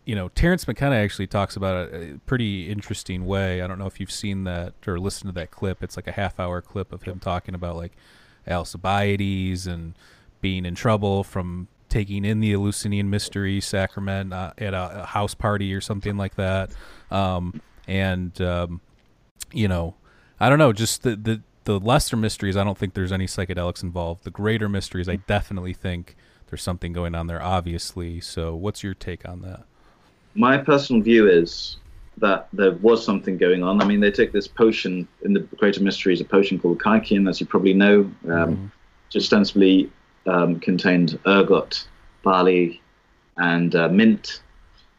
you know, Terence McKenna actually talks about a pretty interesting way. I don't know if you've seen that or listened to that clip. It's like a half hour clip of him talking about like Alcibiades and being in trouble from taking in the Eleusinian Mystery Sacrament uh, at a, a, house party or something like that. Um, and um, you know, I don't know, just the, the the lesser mysteries. I don't think there's any psychedelics involved. The greater mysteries, I definitely think there's something going on there. Obviously. So, what's your take on that? My personal view is that there was something going on. I mean, they took this potion in the Greater Mysteries, a potion called Kykeon, as you probably know, um, mm. just ostensibly um, contained ergot, barley, and uh, mint.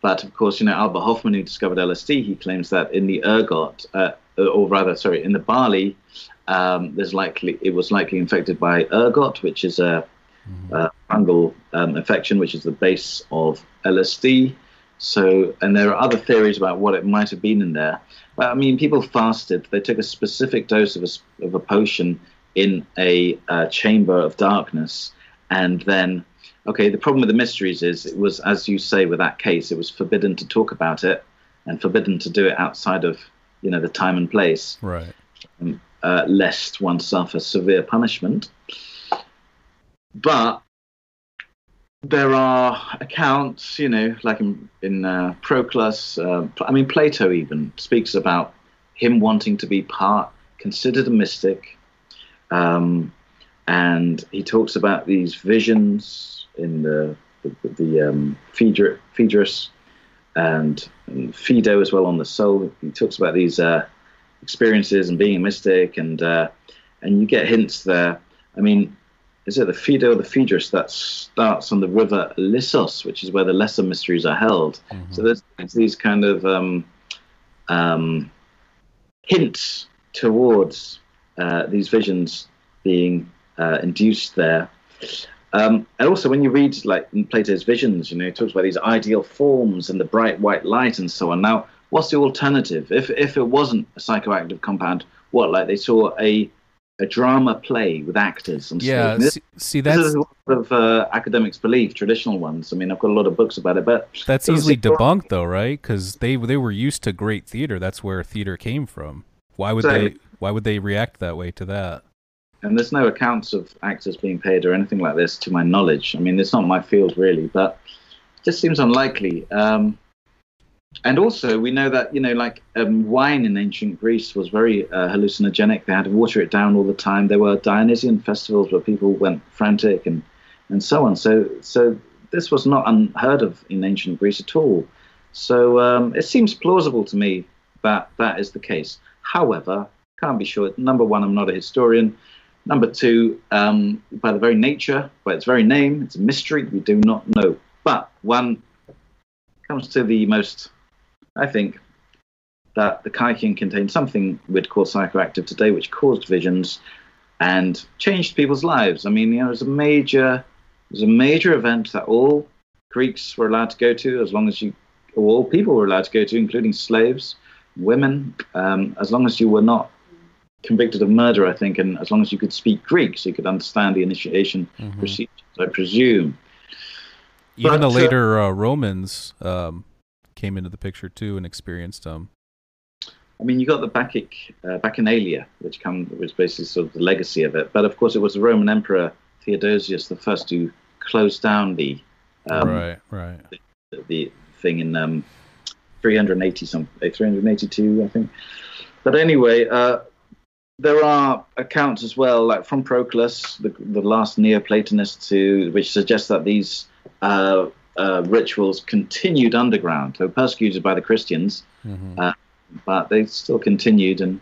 But of course, you know, Albert Hofmann, who discovered LSD, he claims that in the ergot, uh, or rather, sorry, in the barley, um, there's likely it was likely infected by ergot, which is a, mm-hmm. fungal um, infection, which is the base of LSD. So, and there are other theories about what it might have been in there. But I mean, people fasted. They took a specific dose of a, of a potion in a uh, chamber of darkness, and then, okay, the problem with the mysteries is it was, as you say, with that case, it was forbidden to talk about it and forbidden to do it outside of, you know, the time and place. Right. Um, uh, lest one suffer severe punishment. But there are accounts, you know, like in, in uh, Proclus, uh, I mean, Plato even speaks about him wanting to be part, considered a mystic, um, and he talks about these visions in the the, the um, Phaedrus and, and Phaedo as well on the soul. He talks about these uh, experiences and being a mystic, and uh, and you get hints there. I mean, is it the Phaedo or the Phaedrus that starts on the river Lissos, which is where the lesser mysteries are held? Mm-hmm. So there's, there's, these kind of um, um, hints towards uh, these visions being uh, induced there. Um, and also, when you read like in Plato's visions, you know, he talks about these ideal forms and the bright white light and so on. Now, what's the alternative? If if it wasn't a psychoactive compound, what like they saw a a drama play with actors and yeah, stuff. See, see, that's this is a lot of uh, academics believe, traditional ones. I mean, I've got a lot of books about it, but that's easily debunked, though, right? Because they they were used to great theater. That's where theater came from. Why would so, they Why would they react that way to that? And there's no accounts of actors being paid or anything like this to my knowledge. I mean, it's not my field really, but it just seems unlikely. Um, and also, we know that you know, like um, wine in ancient Greece was very uh, hallucinogenic. They had to water it down all the time. There were Dionysian festivals where people went frantic and and so on. So so this was not unheard of in ancient Greece at all. So um, it seems plausible to me that that is the case. However, can't be sure. Number one, I'm not a historian. Number two, um, by the very nature, by its very name, it's a mystery. We do not know. But one comes to the most, I think, that the Kykeon contained something we'd call psychoactive today, which caused visions and changed people's lives. I mean, you know, it was a major, it was a major event that all Greeks were allowed to go to, as long as you, all people were allowed to go to, including slaves, women, um, as long as you were not convicted of murder, I think, and as long as you could speak Greek, so you could understand the initiation Mhm. procedures, I presume. Even But, the uh, later uh, Romans um, came into the picture too and experienced them. I mean, you got the Bacchic, uh, Bacchanalia, which come, was basically sort of the legacy of it. But of course, it was the Roman Emperor Theodosius the first who closed down the um, right, right. the, the thing in um, 380 some uh, 382 i think but anyway uh, there are accounts as well like from proclus the, the last neoplatonist to which suggests that these uh, uh, rituals continued underground they were persecuted by the christians hmm uh, but they still continued and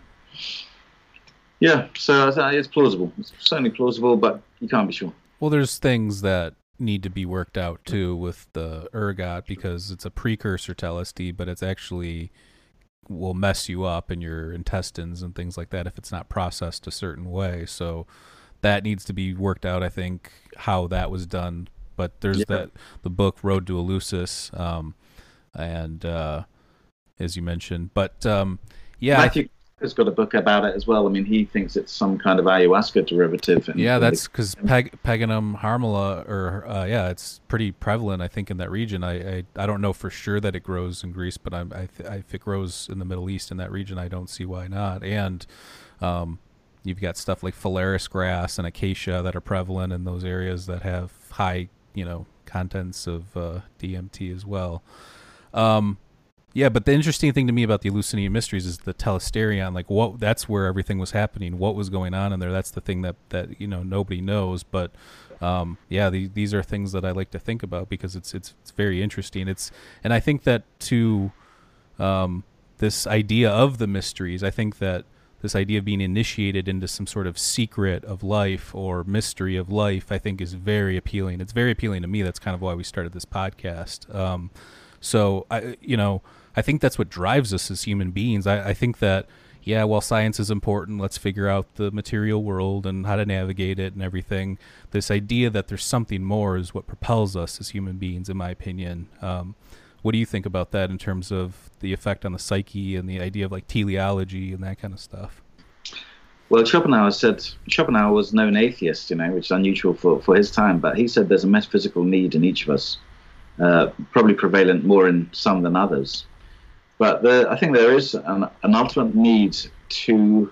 yeah so it's plausible. It's certainly plausible but you can't be sure. Well, there's things that need to be worked out too with the ergot because it's a precursor to LSD, but it's actually will mess you up in your intestines and things like that if it's not processed a certain way. So that needs to be worked out. I think how that was done. But there's Yeah. that the book Road to Eleusis, um, and uh, as you mentioned, but um, yeah, matthew has got a book about it as well i mean he thinks it's some kind of ayahuasca derivative and Yeah, that's because Pag- Peganum harmala, or uh, yeah, it's pretty prevalent, I think, in that region. I, I I don't know for sure that it grows in Greece, but I'm, I th- if it grows in the Middle East in that region, I don't see why not. And um, you've got stuff like phalaris grass and acacia that are prevalent in those areas that have high, you know, contents of uh, DMT as well. Um, yeah, but the interesting thing to me about the Eleusinian mysteries is the telesterion. Like, what? That's where everything was happening. What was going on in there? That's the thing that that you know nobody knows. But um, yeah, the, these are things that I like to think about because it's it's it's very interesting. It's and I think that to um, this idea of the mysteries, I think that this idea of being initiated into some sort of secret of life or mystery of life, I think is very appealing. It's very appealing to me. That's kind of why we started this podcast. Um, so I, you know, I think that's what drives us as human beings. I, I think that, yeah, while science is important, let's figure out the material world and how to navigate it and everything. This idea that there's something more is what propels us as human beings, in my opinion. Um, what do you think about that in terms of the effect on the psyche and the idea of like teleology and that kind of stuff? Well, Schopenhauer said Schopenhauer was known atheist, you know, which is unusual for, for his time, but he said there's a metaphysical need in each of us, uh, probably prevalent more in some than others. But I think there is an, an ultimate need to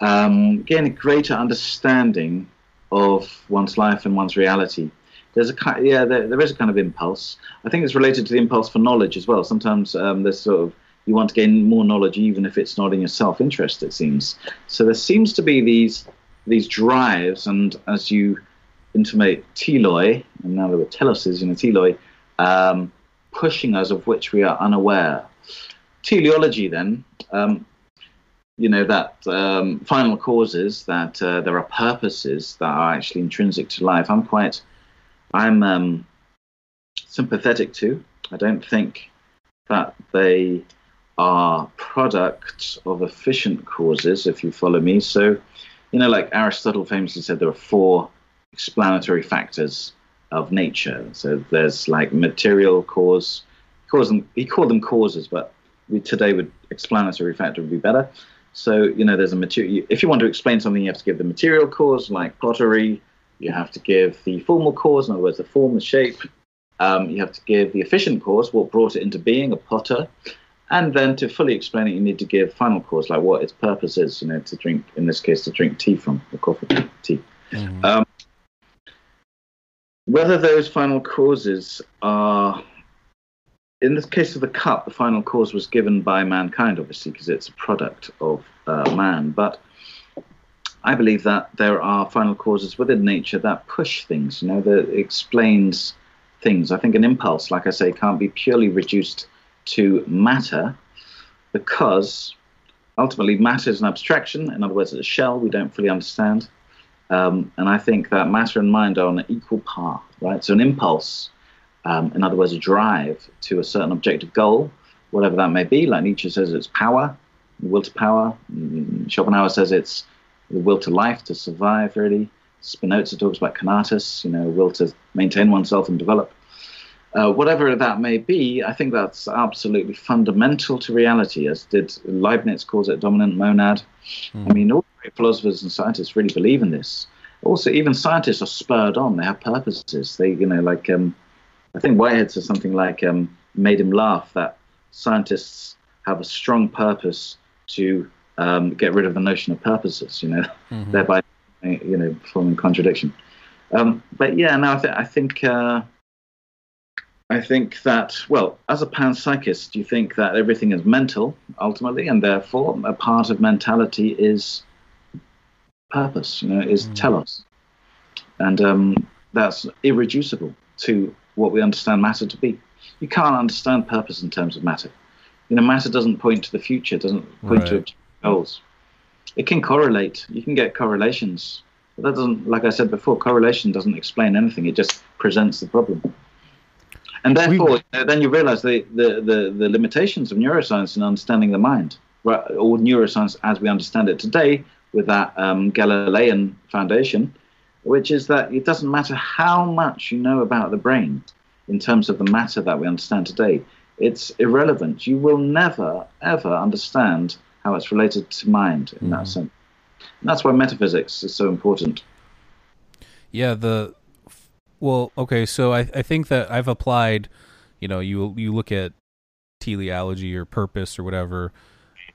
um, gain a greater understanding of one's life and one's reality. There's a ki- yeah, there, there is a kind of impulse. I think it's related to the impulse for knowledge as well. Sometimes um, there's sort of you want to gain more knowledge even if it's not in your self-interest. It seems so. There seems to be these these drives, and as you intimate, teloi, and now there were teloses, you know, teloi, um, pushing us of which we are unaware. Teleology, then, um, you know, that um, final causes, that uh, there are purposes that are actually intrinsic to life. I'm quite, I'm um, sympathetic to. I don't think that they are products of efficient causes, if you follow me. So, you know, like Aristotle famously said, there are four explanatory factors of nature. So there's like material cause, calls them, he called them causes, but we today would explanatory factor would be better. So, you know, there's a material, if you want to explain something, you have to give the material cause, like pottery. You have to give the formal cause, in other words, the form, the shape. Um, you have to give the efficient cause, what brought it into being, a potter. And then to fully explain it, you need to give final cause, like what its purpose is, you know, to drink, in this case, to drink tea from, or coffee, tea. Um, whether those final causes are in this case of the cup, the final cause was given by mankind, obviously, because it's a product of uh, man. But I believe that there are final causes within nature that push things, you know, that explains things. I think an impulse, like I say, can't be purely reduced to matter because ultimately matter is an abstraction. In other words, it's a shell we don't fully understand. Um, and I think that matter and mind are on an equal par, right? So an impulse, um, in other words, a drive to a certain objective goal, whatever that may be, like Nietzsche says it's power, will to power. Mm, Schopenhauer says it's the will to life, to survive, really. Spinoza talks about conatus, you know, will to maintain oneself and develop. Uh, whatever that may be, I think that's absolutely fundamental to reality, as did Leibniz calls it dominant monad. Mm. I mean, all great philosophers and scientists really believe in this. Also, even scientists are spurred on; they have purposes. They, you know, like um, I think Whitehead says something like um, made him laugh that scientists have a strong purpose to um, get rid of the notion of purposes. You know, mm-hmm. thereby, you know, forming contradiction. Um, but yeah, no, I, th- I think. Uh, I think that, well, as a panpsychist, you think that everything is mental ultimately, and therefore a part of mentality is purpose, you know, is mm. telos. And um, that's irreducible to what we understand matter to be. You can't understand purpose in terms of matter. You know, matter doesn't point to the future, doesn't point right. to goals. It can correlate. You can get correlations. But that doesn't, like I said before, correlation doesn't explain anything. It just presents the problem. And therefore, we, then you realize the, the, the, the, limitations of neuroscience in understanding the mind, or neuroscience as we understand it today with that um, Galilean foundation, which is that it doesn't matter how much you know about the brain in terms of the matter that we understand today, it's irrelevant. You will never, ever understand how it's related to mind in mm-hmm. that sense. And that's why metaphysics is so important. Yeah, the well, okay, so I I think that I've applied, you know, you you look at teleology or purpose or whatever,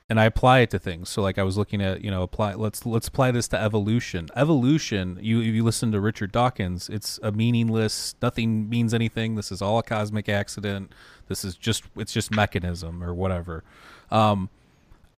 and I apply it to things. So like I was looking at, you know, apply let's let's apply this to evolution. Evolution, you if you listen to Richard Dawkins, it's a meaningless, nothing means anything. This is all a cosmic accident. This is just it's just mechanism or whatever. Um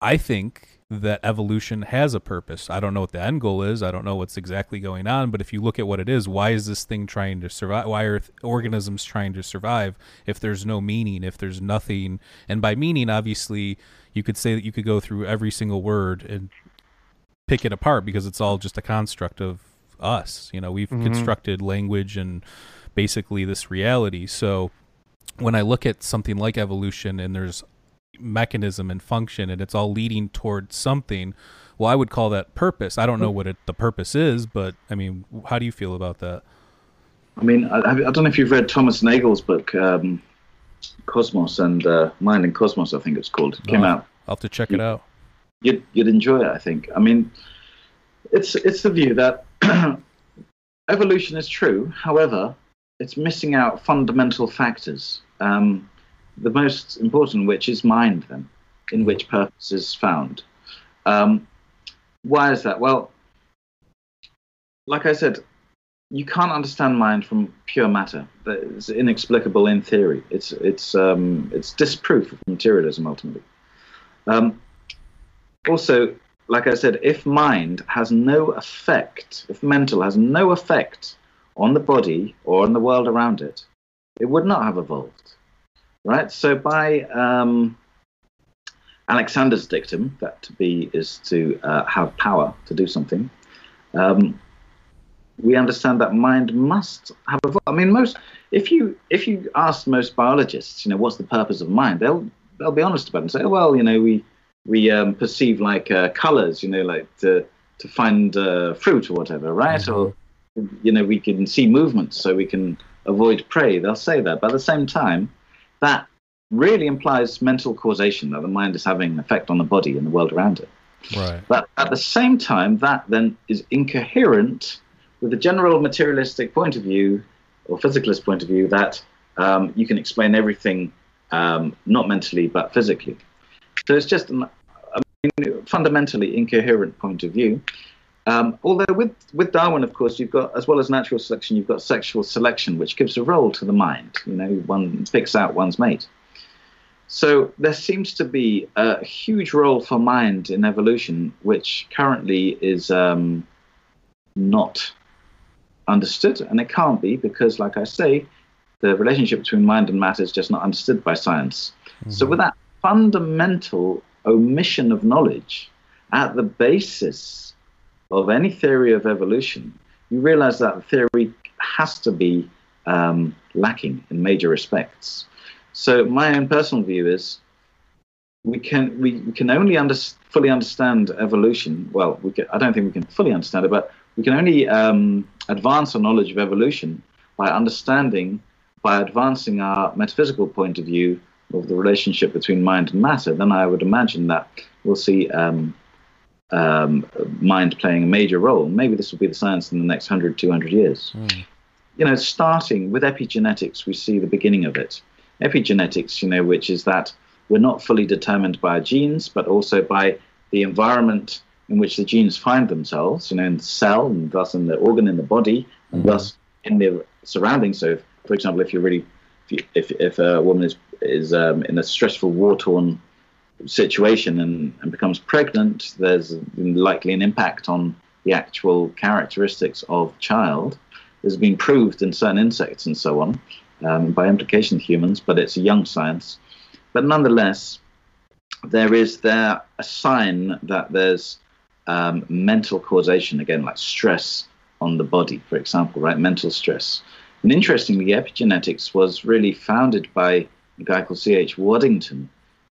I think that evolution has a purpose. I don't know what the end goal is. I don't know what's exactly going on, but if you look at what it is, why is this thing trying to survive? Why are th- organisms trying to survive if there's no meaning, if there's nothing? And by meaning, obviously, you could say that you could go through every single word and pick it apart because it's all just a construct of us. You know, we've mm-hmm. constructed language and basically this reality. So when I look at something like evolution and there's mechanism and function and it's all leading towards something well i would call that purpose. I don't know what it, the purpose is but i mean how do you feel about that? I mean i, I don't know if you've read thomas nagel's book um, cosmos and uh, mind and cosmos i think it's called. It came oh, out. I'll have to check you, it out. You'd, you'd enjoy it i think. I mean it's it's the view that evolution is true. However it's missing out fundamental factors. Um, the most important which is mind, then, in mm-hmm. which purpose is found. Um, why is that? Well, like I said, you can't understand mind from pure matter. It's inexplicable in theory. It's it's um, it's disproof of materialism ultimately. Um, also, like I said, if mind has no effect, if mental has no effect on the body or on the world around it, it would not have evolved right? So by um, Alexander's dictum, that to be is to uh, have power to do something, um, we understand that mind must have a. I mean, most if you if you ask most biologists, you know, what's the purpose of mind, they'll they'll be honest about it and say, oh, well, you know, we we um, perceive like uh, colors, you know, like to to find uh, fruit or whatever, right? Mm-hmm. Or you know, we can see movements so we can avoid prey. They'll say that, but at the same time, that really implies mental causation that the mind is having an effect on the body and the world around it. Right. But at the same time, that then is incoherent with the general materialistic point of view or physicalist point of view that um, you can explain everything um, not mentally but physically. So it's just a fundamentally incoherent point of view. Um, although with, with Darwin, of course, you've got, as well as natural selection, you've got sexual selection, which gives a role to the mind. You know, one picks out one's mate. So there seems to be a huge role for mind in evolution, which currently is um, not understood, and it can't be because, like I say, the relationship between mind and matter is just not understood by science. Mm-hmm. So with that fundamental omission of knowledge at the basis of any theory of evolution, you realize that theory has to be um, lacking in major respects. So my own personal view is we can we, we can only under, fully understand evolution. Well, we can, I don't think we can fully understand it, but we can only um, advance our knowledge of evolution by understanding, by advancing our metaphysical point of view of the relationship between mind and matter. Then I would imagine that we'll see um, um, mind playing a major role. Maybe this will be the science in the next 100, 200 years. Mm. You know, starting with epigenetics, we see the beginning of it. Epigenetics, you know, which is that we're not fully determined by our genes, but also by the environment in which the genes find themselves, you know, in the cell and thus in the organ in the body, and mm-hmm. thus in the surroundings. So, for example, if you're really, if, you, if, if a woman is is um, in a stressful, war-torn situation and, and becomes pregnant, there's likely an impact on the actual characteristics of child. There's been proved in certain insects and so on, um, by implication humans, but it's a young science. But nonetheless, there is there a sign that there's um, mental causation, again, like stress on the body, for example, right? Mental stress. And interestingly, epigenetics was really founded by a guy called C.H. Waddington.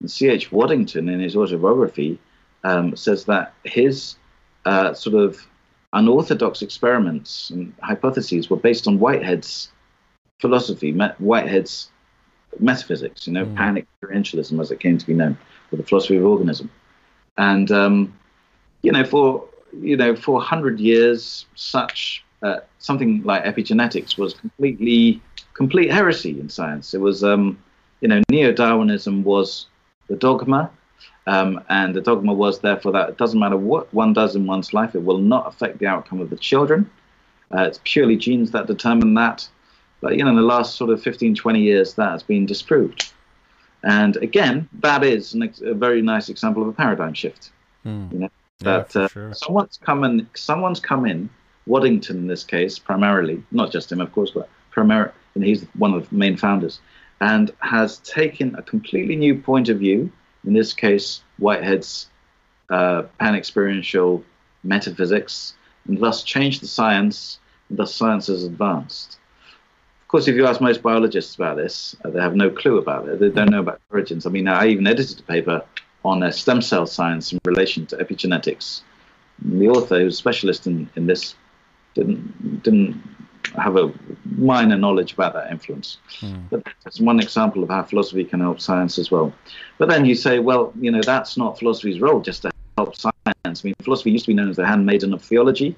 C.H. Waddington, in his autobiography, um, says that his uh, sort of unorthodox experiments and hypotheses were based on Whitehead's philosophy, Whitehead's metaphysics, you know, mm. pan experientialism as it came to be known, or the philosophy of organism. And um, you know, for you know, for hundred years, such uh, something like epigenetics was completely complete heresy in science. It was, um, you know, neo-Darwinism was the dogma, um, and the dogma was therefore that it doesn't matter what one does in one's life, it will not affect the outcome of the children. Uh, it's purely genes that determine that. But you know, in the last sort of 15, 20 years, that has been disproved. And again, that is an, a very nice example of a paradigm shift. Mm. You know, that uh, sure. someone's come in, someone's come in, Waddington in this case, primarily, not just him, of course, but primarily, and he's one of the main founders, and has taken a completely new point of view. In this case, Whitehead's uh, pan-experiential metaphysics, and thus changed the science, and thus science has advanced. Of course, if you ask most biologists about this, uh, they have no clue about it. They don't know about origins. I mean, I even edited a paper on a stem cell science in relation to epigenetics. The author, who's a specialist in, in this, didn't didn't have a minor knowledge about that influence. Mm. But that's one example of how philosophy can help science as well. But then you say, well, you know, that's not philosophy's role just to help science. I mean, philosophy used to be known as the handmaiden of theology,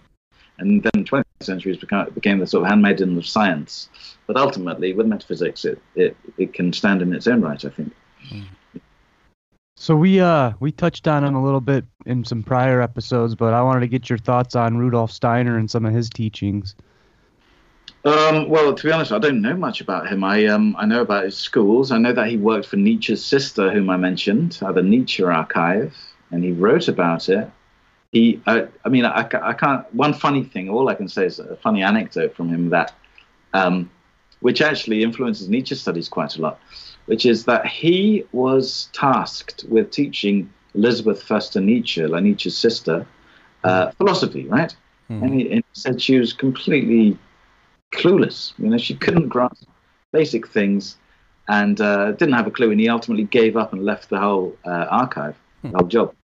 and then the 20th century became, became the sort of handmaiden of science. But ultimately, with metaphysics, it, it, it can stand in its own right, I think. Mm. So we uh we touched on him a little bit in some prior episodes, but I wanted to get your thoughts on Rudolf Steiner and some of his teachings. Um, well, to be honest, I don't know much about him. I um, I know about his schools. I know that he worked for Nietzsche's sister, whom I mentioned, at the Nietzsche Archive, and he wrote about it. He, I, I mean, I, I can't. One funny thing, all I can say is a funny anecdote from him that, um, which actually influences Nietzsche studies quite a lot which is that he was tasked with teaching Elisabeth Förster-Nietzsche, like Nietzsche's sister, uh, philosophy, right? Mm. And, he, and, he, said she was completely clueless. You know, she couldn't grasp basic things and uh, didn't have a clue. And he ultimately gave up and left the whole uh, archive, mm. the whole job.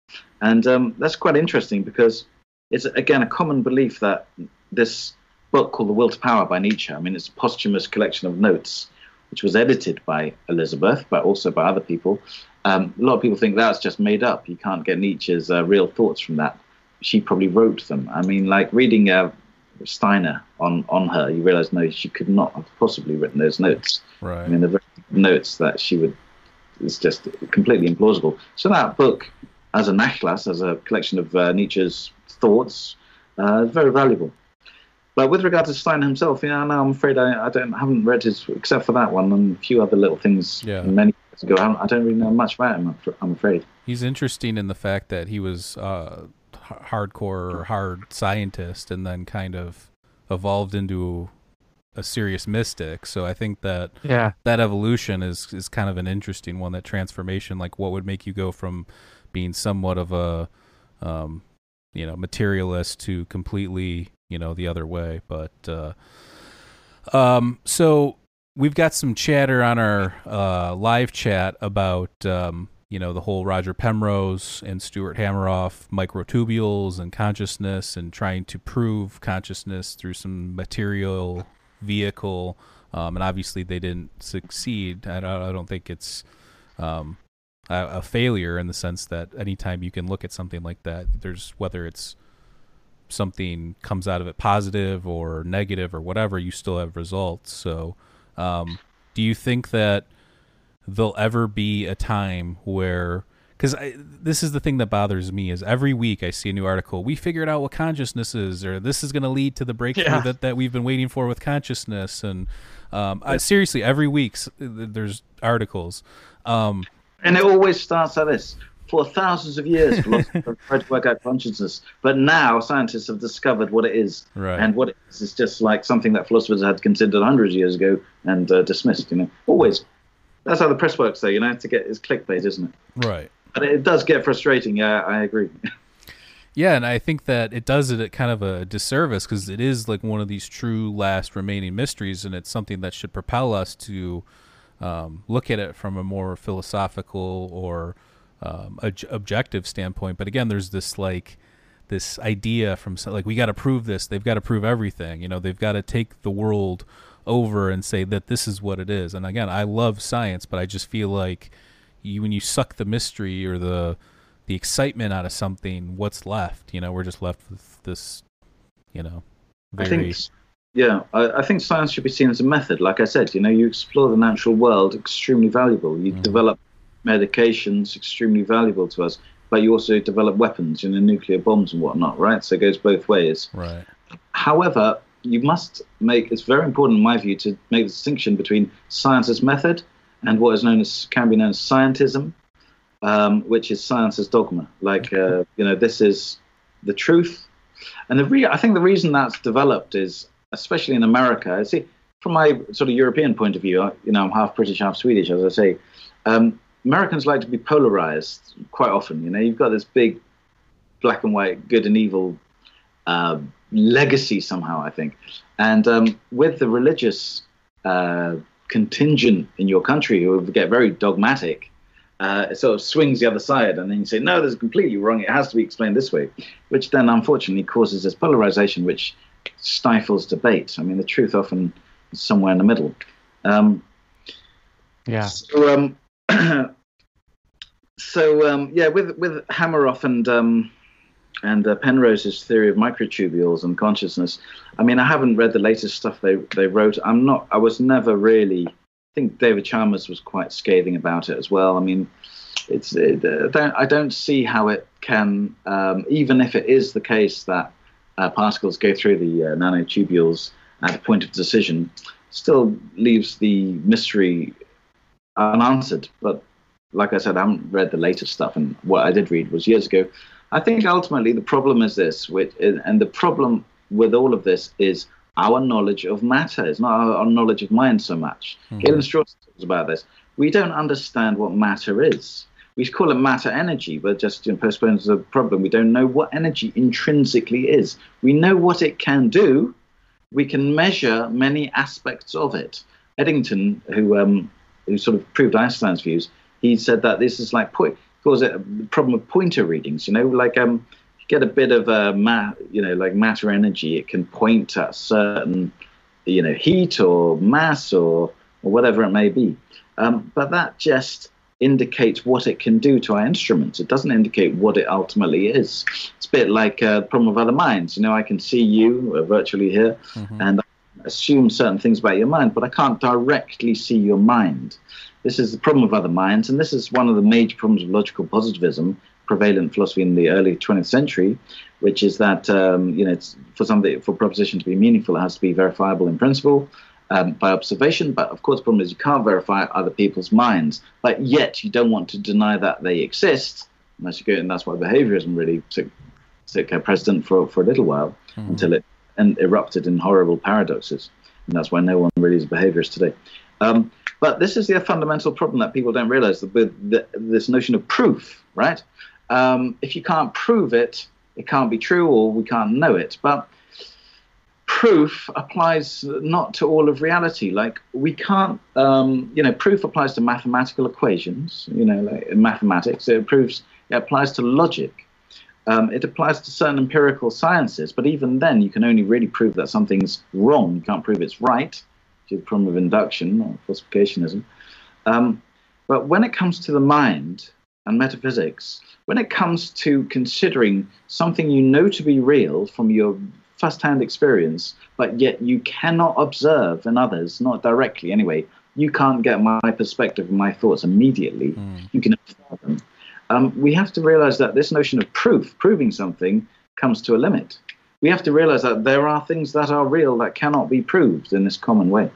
And um, that's quite interesting because it's, again, a common belief that this book called The Will to Power by Nietzsche, I mean, it's a posthumous collection of notes which was edited by Elizabeth, but also by other people. Um, a lot of people think that's just made up. You can't get Nietzsche's uh, real thoughts from that. She probably wrote them. I mean, like reading uh, Steiner on, on her, you realize, no, she could not have possibly written those notes. Right. I mean, the notes that she would, it's just completely implausible. So that book, as a Nachlass, as a collection of uh, Nietzsche's thoughts, uh, is very valuable. But with regard to Steiner himself, yeah, no, I'm afraid I, I don't haven't read his except for that one and a few other little things, yeah. many to go. I don't really know much about him. I'm afraid. He's interesting in the fact that he was uh, hardcore or hard scientist, and then kind of evolved into a serious mystic. So I think that yeah. that evolution is is kind of an interesting one. That transformation, like what would make you go from being somewhat of a um, you know materialist to completely you know the other way. But uh, um, so we've got some chatter on our uh, live chat about um, you know the whole Roger Penrose and Stuart Hameroff microtubules and consciousness and trying to prove consciousness through some material vehicle. Um, and obviously they didn't succeed. I don't, I don't think it's um, a, a, failure in the sense that anytime you can look at something like that, there's whether it's something comes out of it positive or negative or whatever, you still have results. So, um, do you think that there'll ever be a time where because this is the thing that bothers me is every week I see a new article. We figured out what consciousness is, or this is going to lead to the breakthrough yeah. that, that we've been waiting for with consciousness. And um, I, seriously, every week there's articles. Um, and it always starts like this. For thousands of years, philosophers have tried to work out consciousness, but now scientists have discovered what it is, right. and what it is is just like something that philosophers had considered hundreds of years ago and uh, dismissed. You know, always. That's how the press works, though. You know, to get is clickbait, isn't it? Right. But it does get frustrating. Yeah, I agree. Yeah, and I think that it does it at kind of a disservice because it is like one of these true last remaining mysteries, and it's something that should propel us to um, look at it from a more philosophical or um, ob- objective standpoint. But again, there's this like this idea from like we got to prove this. They've got to prove everything. You know, they've got to take the world over and say that this is what it is. And again, I love science, but I just feel like you when you suck the mystery or the the excitement out of something, what's left? You know, we're just left with this. You know, very... I think yeah, I, I, think science should be seen as a method. Like I said, you know, you explore the natural world, extremely valuable. You mm. develop medications, extremely valuable to us. But you also develop weapons, you know, nuclear bombs and whatnot, right? So it goes both ways. Right. However, you must make it's very important, in my view, to make the distinction between science as method and what is known as can be known as scientism, um, which is science as dogma. Like, uh, you know, this is the truth. And the re- I think the reason that's developed is especially in America. I see from my sort of European point of view, you know, I'm half British, half Swedish, as I say. Um, Americans like to be polarized quite often. You know, you've got this big black and white, good and evil uh, legacy somehow, I think. And um, with the religious uh, contingent in your country who get very dogmatic, uh, it sort of swings the other side, and then you say, no, this is completely wrong. It has to be explained this way, which then unfortunately causes this polarization, which stifles debate. I mean, the truth often is somewhere in the middle. Um, yeah. So, um, so um, yeah, with with Hameroff and um, and uh, Penrose's theory of microtubules and consciousness. I mean, I haven't read the latest stuff they they wrote. I'm not. I was never really. I think David Chalmers was quite scathing about it as well. I mean, it's it, uh, don't, I don't see how it can, um, even if it is the case that uh, particles go through the uh, nanotubules at the point of decision, still leaves the mystery unanswered. But like I said, I haven't read the latest stuff, and what I did read was years ago. I think ultimately the problem is this, which, and the problem with all of this is our knowledge of matter. It's not our, knowledge of mind so much. Mm-hmm. Galen Strawson talks about this. We don't understand what matter is we call it matter energy, but just you know, postpones the problem. We don't know what energy intrinsically is. We know what it can do. We can measure many aspects of it. Eddington, who um, who sort of proved Einstein's views, he said that this is like point it a problem of pointer readings. You know, like um, you get a bit of a uh, ma- you know, like matter energy, it can point at certain, you know, heat or mass or or whatever it may be. Um, but that just indicates what it can do to our instruments. It doesn't indicate what it ultimately is. It's a bit like uh, the problem of other minds. You know, I can see you uh, virtually here mm-hmm. and assume certain things about your mind, but I can't directly see your mind. This is the problem of other minds, and this is one of the major problems of logical positivism, prevalent philosophy in the early 20th century, which is that um, you know for something for proposition to be meaningful, it has to be verifiable in principle. um, by observation. But of course, the problem is you can't verify other people's minds. But yet you don't want to deny that they exist. Unless you go, and that's why behaviorism really took, took a precedent for for a little while Mhm. until it and erupted in horrible paradoxes. And that's why no one really is a behaviorist today. Um, but this is the fundamental problem that people don't realize that with the, this notion of proof, right? Um, if you can't prove it, it can't be true or we can't know it. But proof applies not to all of reality. Like we can't, um, you know, proof applies to mathematical equations, you know, like mathematics. It proves, it applies to logic. Um, it applies to certain empirical sciences, but even then, you can only really prove that something's wrong. You can't prove it's right, which is the problem of induction or falsificationism. Um, but when it comes to the mind and metaphysics, when it comes to considering something you know to be real from your first-hand experience, but yet you cannot observe in others, not directly anyway, you can't get my perspective and my thoughts immediately. Mm. You can observe them. Um, we have to realize that this notion of proof, proving something, comes to a limit. We have to realize that there are things that are real that cannot be proved in this common way.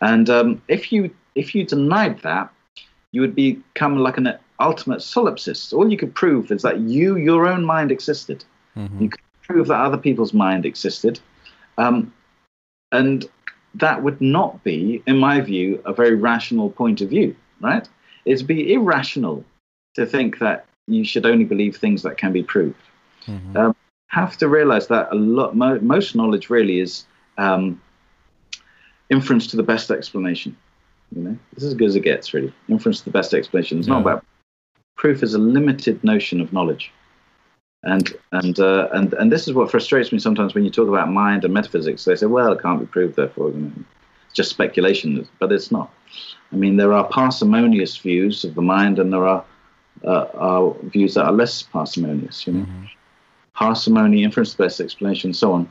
And um, if you if you denied that, you would become like an ultimate solipsist. All you could prove is that you, your own mind, existed. Mhm. You could prove that other people's mind existed, um, and that would not be, in my view, a very rational point of view. Right? It'd be irrational to think that you should only believe things that can be proved. Mhm. Um, have to realize that a lot mo- most knowledge really is um, inference to the best explanation. You know this is as good as it gets really. Inference to the best explanation. It's not about proof is a limited notion of knowledge. And and uh, and and this is what frustrates me sometimes when you talk about mind and metaphysics. They say well it can't be proved therefore you know, it's just speculation but it's not. I mean there are parsimonious views of the mind and there are uh, are views that are less parsimonious you know Mhm. parsimony, inference to best explanation, so on.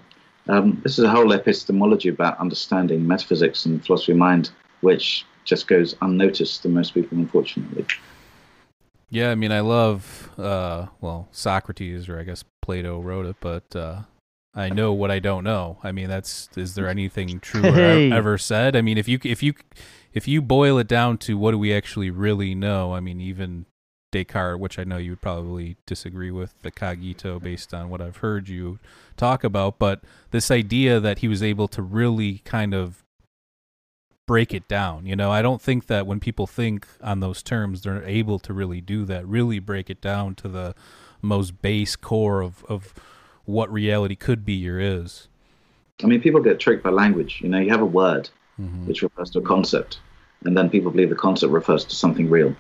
Um, this is a whole epistemology about understanding metaphysics and philosophy of mind, which just goes unnoticed to most people, unfortunately. Yeah, I mean, I love, uh, well, Socrates, or I guess Plato wrote it, but uh, I know what I don't know. I mean, that's is there anything true Hey. ever said? I mean, if you if you if you boil it down to what do we actually really know? I mean, even Descartes, which I know you would probably disagree with the cogito based on what I've heard you talk about, but this idea that he was able to really kind of break it down. You know, I don't think that when people think on those terms, they're able to really do that, really break it down to the most base core of, of what reality could be or is. I mean, people get tricked by language. You know, you have a word Mhm. which refers to a concept, and then people believe the concept refers to something real.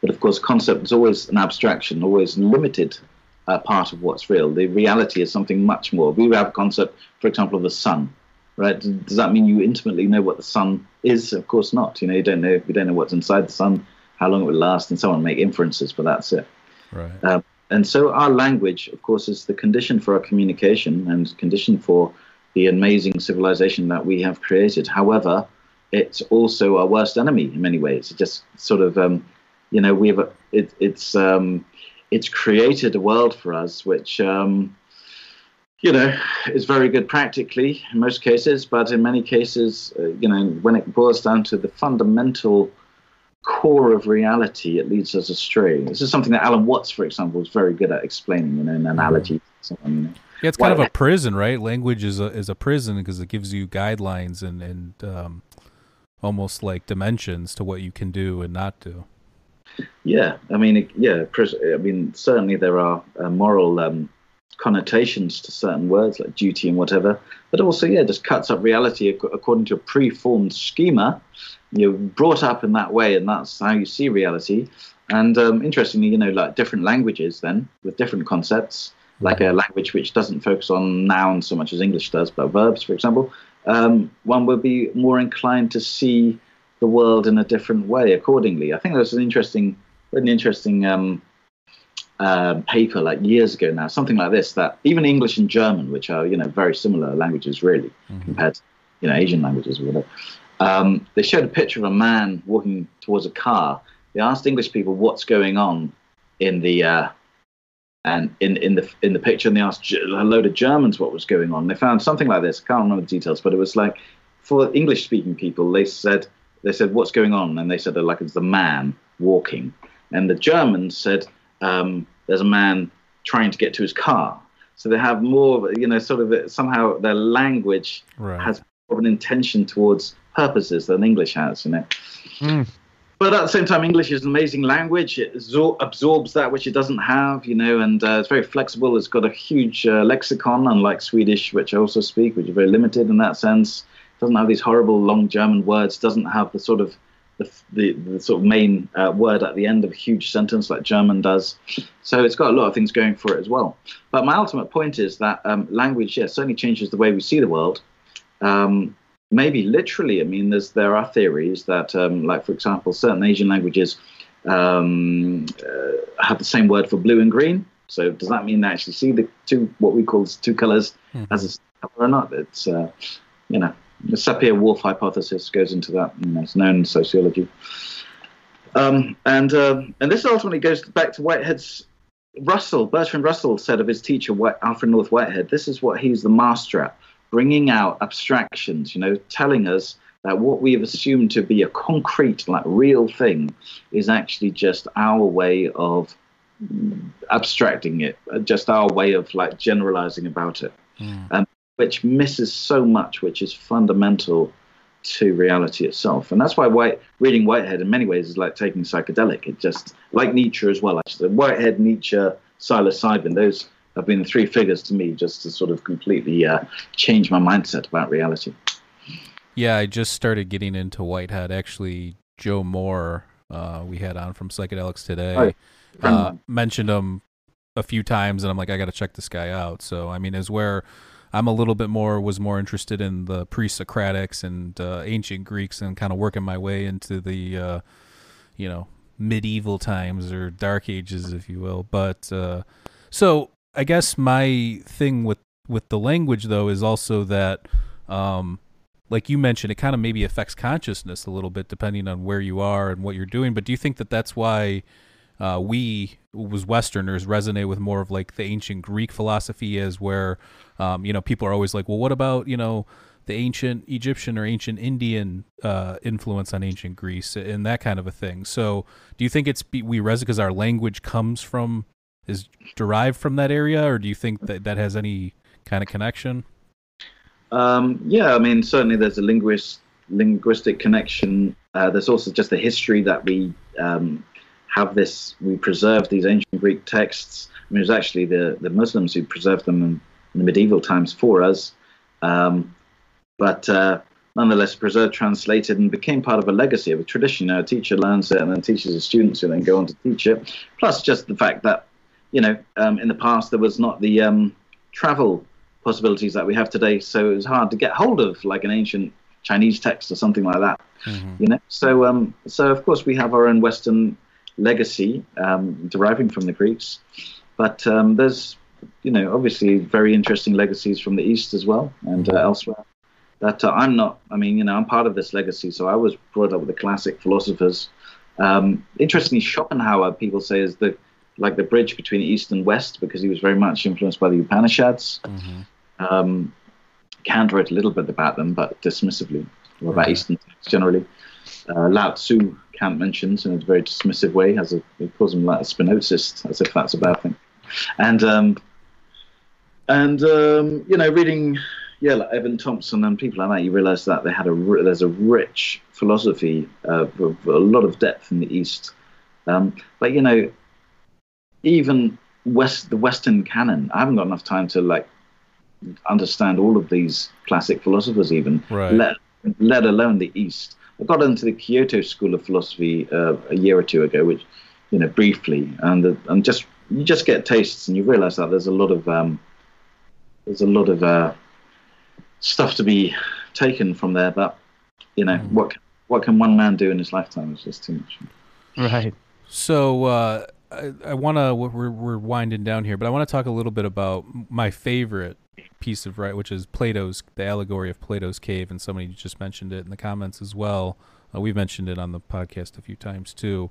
But of course, concept is always an abstraction, always limited uh, part of what's real. The reality is something much more. We have a concept, for example, of the sun, right? Does that mean you intimately know what the sun is? Of course not. You know, you don't know. We don't know what's inside the sun, how long it will last, and so on. Make inferences, but that's it. Right. Um, and so our language, of course, is the condition for our communication and condition for the amazing civilization that we have created. However, it's also our worst enemy in many ways. It just sort of, um, you know, we have a, it, it's um, it's created a world for us which. Um, you know, is very good practically in most cases, but in many cases, uh, you know, when it boils down to the fundamental core of reality, it leads us astray. This is something that Alan Watts, for example, is very good at explaining, you know, in analogy. and So you know. Yeah, it's kind of a prison, right? Language is a is a prison because it gives you guidelines and and um, almost like dimensions to what you can do and not do. Yeah, I mean, yeah, I mean, certainly there are uh, moral um, connotations to certain words like duty and whatever, but also, yeah, just cuts up reality ac- according to a pre-formed schema. You're brought up in that way, and that's how you see reality. And um, interestingly, you know, like different languages, then with different concepts, like a language which doesn't focus on nouns so much as English does, but verbs, for example, um, one would be more inclined to see the world in a different way accordingly. I think there was an interesting, an interesting um, uh, paper like years ago now, something like this, that even English and German, which are you know very similar languages really Mhm. compared to you know Asian languages or whatever, um, they showed a picture of a man walking towards a car. They asked English people what's going on in the uh, and in, in the in the picture, and they asked a load of Germans what was going on. They found something like this. I can't remember the details, but it was like for English speaking people, they said they said what's going on, and they said like it's the man walking, and the Germans said um, there's a man trying to get to his car. So they have more, you know, sort of somehow their language Right. has more of an intention towards purposes than English has, you know. Mm. But at the same time, English is an amazing language. It absor- absorbs that which it doesn't have, you know, and uh, it's very flexible. It's got a huge uh, lexicon, unlike Swedish, which I also speak, which is very limited in that sense. Doesn't have these horrible long German words. Doesn't have the sort of the, the, the sort of main uh, word at the end of a huge sentence like German does. So it's got a lot of things going for it as well. But my ultimate point is that um, language, yes, certainly changes the way we see the world. Um, maybe literally. I mean, there's there are theories that, um, like for example, certain Asian languages um, uh, have the same word for blue and green. So does that mean they actually see the two what we call two colors as a color or not? It's uh, you know the Sapir-Whorf hypothesis goes into that. You know, it's known in sociology. Um, and uh, and this ultimately goes back to Whitehead's Russell, Bertrand Russell said of his teacher, White, Alfred North Whitehead, this is what he's the master at, bringing out abstractions, you know, telling us that what we have assumed to be a concrete, like real thing, is actually just our way of abstracting it, just our way of like generalizing about it, um, which misses so much, which is fundamental to reality itself. And that's why White, reading Whitehead in many ways is like taking psychedelic. It just, like Nietzsche as well, actually. Whitehead, Nietzsche, psilocybin, those have been the three figures to me just to sort of completely uh, change my mindset about reality. Yeah, I just started getting into Whitehead. Actually, Joe Moore, uh, we had on from Psychedelics today, uh, mentioned him a few times, and I'm like, I got to check this guy out. So, I mean, is where I'm a little bit more was more interested in the pre-Socratics and uh, ancient Greeks, and kind of working my way into the, uh, you know, medieval times or dark ages, if you will. But uh, so I guess my thing with with the language though is also that. Um, like you mentioned, it kind of maybe affects consciousness a little bit depending on where you are and what you're doing. But do you think that that's why uh, we, was Westerners, resonate with more of like the ancient Greek philosophy, as where um, you know people are always like, well, what about you know the ancient Egyptian or ancient Indian uh, influence on ancient Greece and that kind of a thing? So do you think it's we resonate because our language comes from is derived from that area, or do you think that that has any kind of connection? Um, yeah, I mean, certainly there's a linguist, linguistic connection. Uh, there's also just the history that we um, have this, we preserve these ancient Greek texts. I mean, it was actually the, the Muslims who preserved them in, in the medieval times for us. Um, but uh, nonetheless, preserved, translated, and became part of a legacy of a tradition. Now, a teacher learns it and then teaches his students who then go on to teach it. Plus, just the fact that, you know, um, in the past there was not the um, travel possibilities that we have today. So it was hard to get hold of like an ancient Chinese text or something like that. You know, so um, so of course we have our own Western legacy um, deriving from the Greeks, but um, there's you know obviously very interesting legacies from the East as well and uh, elsewhere. That uh, I'm not. I mean, you know, I'm part of this legacy. So I was brought up with the classic philosophers. Um, interestingly, Schopenhauer, people say, is the like the bridge between East and West because he was very much influenced by the Upanishads. Um, Kant wrote a little bit about them, but dismissively, or about Eastern texts generally. Uh, Lao Tzu, Kant mentions in a very dismissive way, as a, he calls him like a Spinozist, as if that's a bad thing. And um, and um, you know, reading, yeah, like Evan Thompson and people like that, you realise that they had a there's a rich philosophy, uh, with a lot of depth in the East. Um, but you know, even West the Western canon, I haven't got enough time to like understand all of these classic philosophers even Right. let, let alone the east i got into the kyoto school of philosophy uh, a year or two ago which you know briefly and the, and just you just get tastes and you realize that there's a lot of um, there's a lot of uh, stuff to be taken from there but you know what can- what can one man do in his lifetime is just too much Right. So uh, I, I want to we're, we're winding down here, but I want to talk a little bit about my favorite piece of right, which is Plato's the allegory of Plato's cave, and somebody just mentioned it in the comments as well. Uh, we've mentioned it on the podcast a few times too.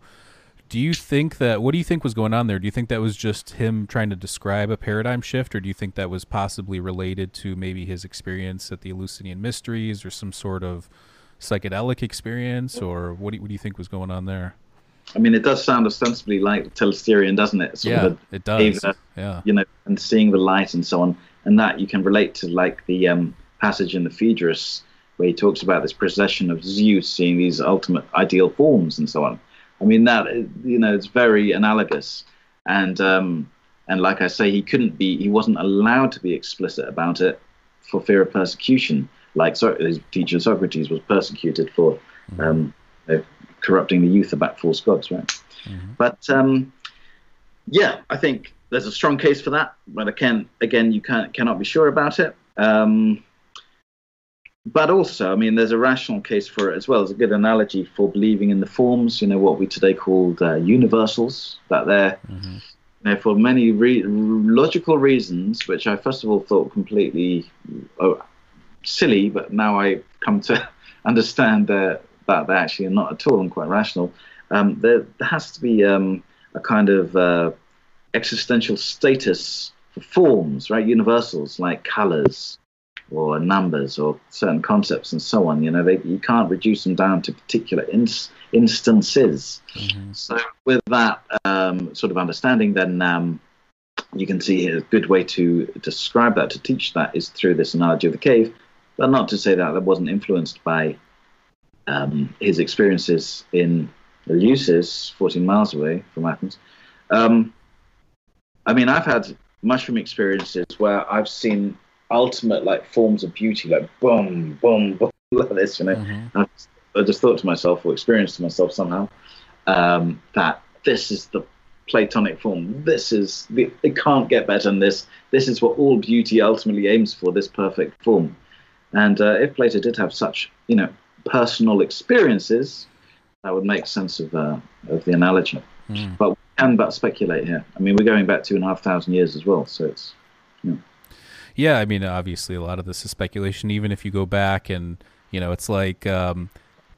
Do you think that what do you think was going on there? Do you think that was just him trying to describe a paradigm shift, or do you think that was possibly related to maybe his experience at the Eleusinian Mysteries or some sort of psychedelic experience, or what do you, what do you think was going on there? I mean, it does sound ostensibly like Telesterion, doesn't it? Sort yeah, it does. yeah, you know, and seeing the light and so on, and that you can relate to like the um, passage in the Phaedrus where he talks about this procession of Zeus seeing these ultimate ideal forms and so on. I mean, that you know, it's very analogous, and um, and like I say, he couldn't be, he wasn't allowed to be explicit about it for fear of persecution. Like so, his teacher Socrates was persecuted for um, uh, corrupting the youth about false gods, right? But um, yeah, I think there's a strong case for that. But again, again, you can cannot be sure about it. Um, but also, I mean, there's a rational case for it as well. There's a good analogy for believing in the forms, you know, what we today call uh, universals, that they're, you know, for many re- logical reasons, which I first of all thought completely oh, silly, but now I come to understand uh, that they actually are not at all and quite rational. Um, there, there has to be um, a kind of uh, existential status for forms, right? Universals like colors or numbers or certain concepts and so on. You know, they, you can't reduce them down to particular ins- instances. So, with that um, sort of understanding, then um, you can see here a good way to describe that, to teach that, is through this analogy of the cave. But not to say that that wasn't influenced by um, his experiences in Eleusis, 14 miles away from Athens. Um, I mean, I've had mushroom experiences where I've seen ultimate like forms of beauty, like boom, boom, boom, like this. You know, Mm-hmm. I, just, I just thought to myself, or experienced to myself somehow, um, that this is the Platonic form. This is the, it can't get better than this. This is what all beauty ultimately aims for. This perfect form. And uh, if Plato did have such, you know, personal experiences, that would make sense of uh, of the analogy. But we can but speculate here. I mean, we're going back two and a half thousand years as well, so it's Yeah, I mean, obviously, a lot of this is speculation. Even if you go back and you know, it's like um,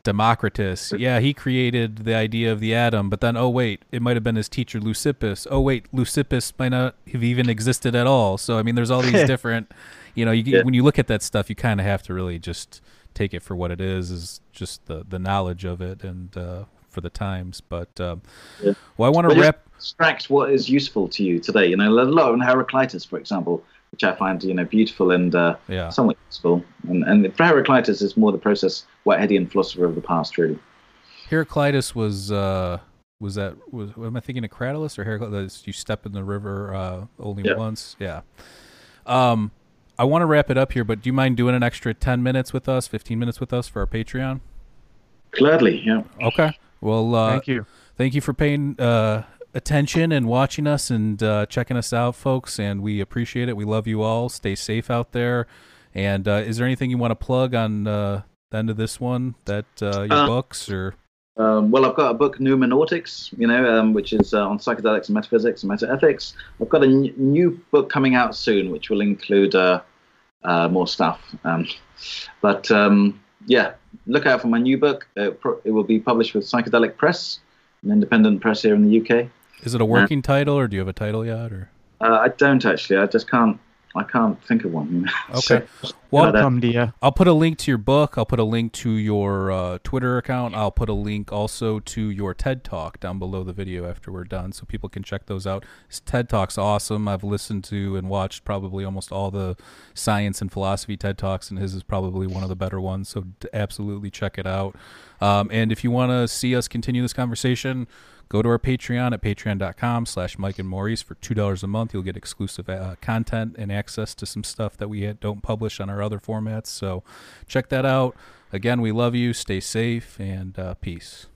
Democritus. Yeah, he created the idea of the atom, but then oh wait, it might have been his teacher Leucippus. Oh wait, Leucippus might not have even existed at all. So I mean, there's all these different. You know, you, Yeah. when you look at that stuff, you kind of have to really just take it for what it is, is just the the knowledge of it and uh, for the times. But um, Yeah. well, I want to wrap. extract what is useful to you today. You know, let alone Heraclitus, for example, which I find you know beautiful and uh, Yeah. somewhat useful. And and for Heraclitus, is more the process Whiteheadian philosopher of the past, really. Heraclitus was uh was that was am I thinking of Cratylus or Heraclitus? You step in the river uh, only Yeah. once. Yeah. Um, I want to wrap it up here, but do you mind doing an extra ten minutes with us, fifteen minutes with us for our Patreon? Gladly, yeah. Okay. Well, uh, Thank you. thank you for paying uh, attention and watching us and uh, checking us out, folks. And we appreciate it. We love you all. Stay safe out there. And uh, is there anything you want to plug on uh, the end of this one? That uh, your Uh, books or Um, well, I've got a book, Noumenautics, you know, um, which is uh, on psychedelics and metaphysics and metaethics. I've got a n- new book coming out soon, which will include uh, uh, more stuff. Um, but um, yeah, look out for my new book. Uh, pro- it will be published with Psychedelic Press, an independent press here in the UK. is it a working title or do you have a title yet? Or Uh, I don't actually. I just can't. I can't think of one. you know. Okay. So, Well, but, uh, Come to you. I'll put a link to your book. I'll put a link to your uh, Twitter account. I'll put a link also to your TED Talk down below the video after we're done, so people can check those out. His TED Talk's awesome. I've listened to and watched probably almost all the science and philosophy TED Talks, and his is probably one of the better ones. So absolutely check it out. Um, and if you want to see us continue this conversation, go to our Patreon at patreon.com slash Mike and Maurice for $2 a month. You'll get exclusive uh, content and access to some stuff that we don't publish on our other formats. So check that out. Again, we love you. Stay safe and uh, peace.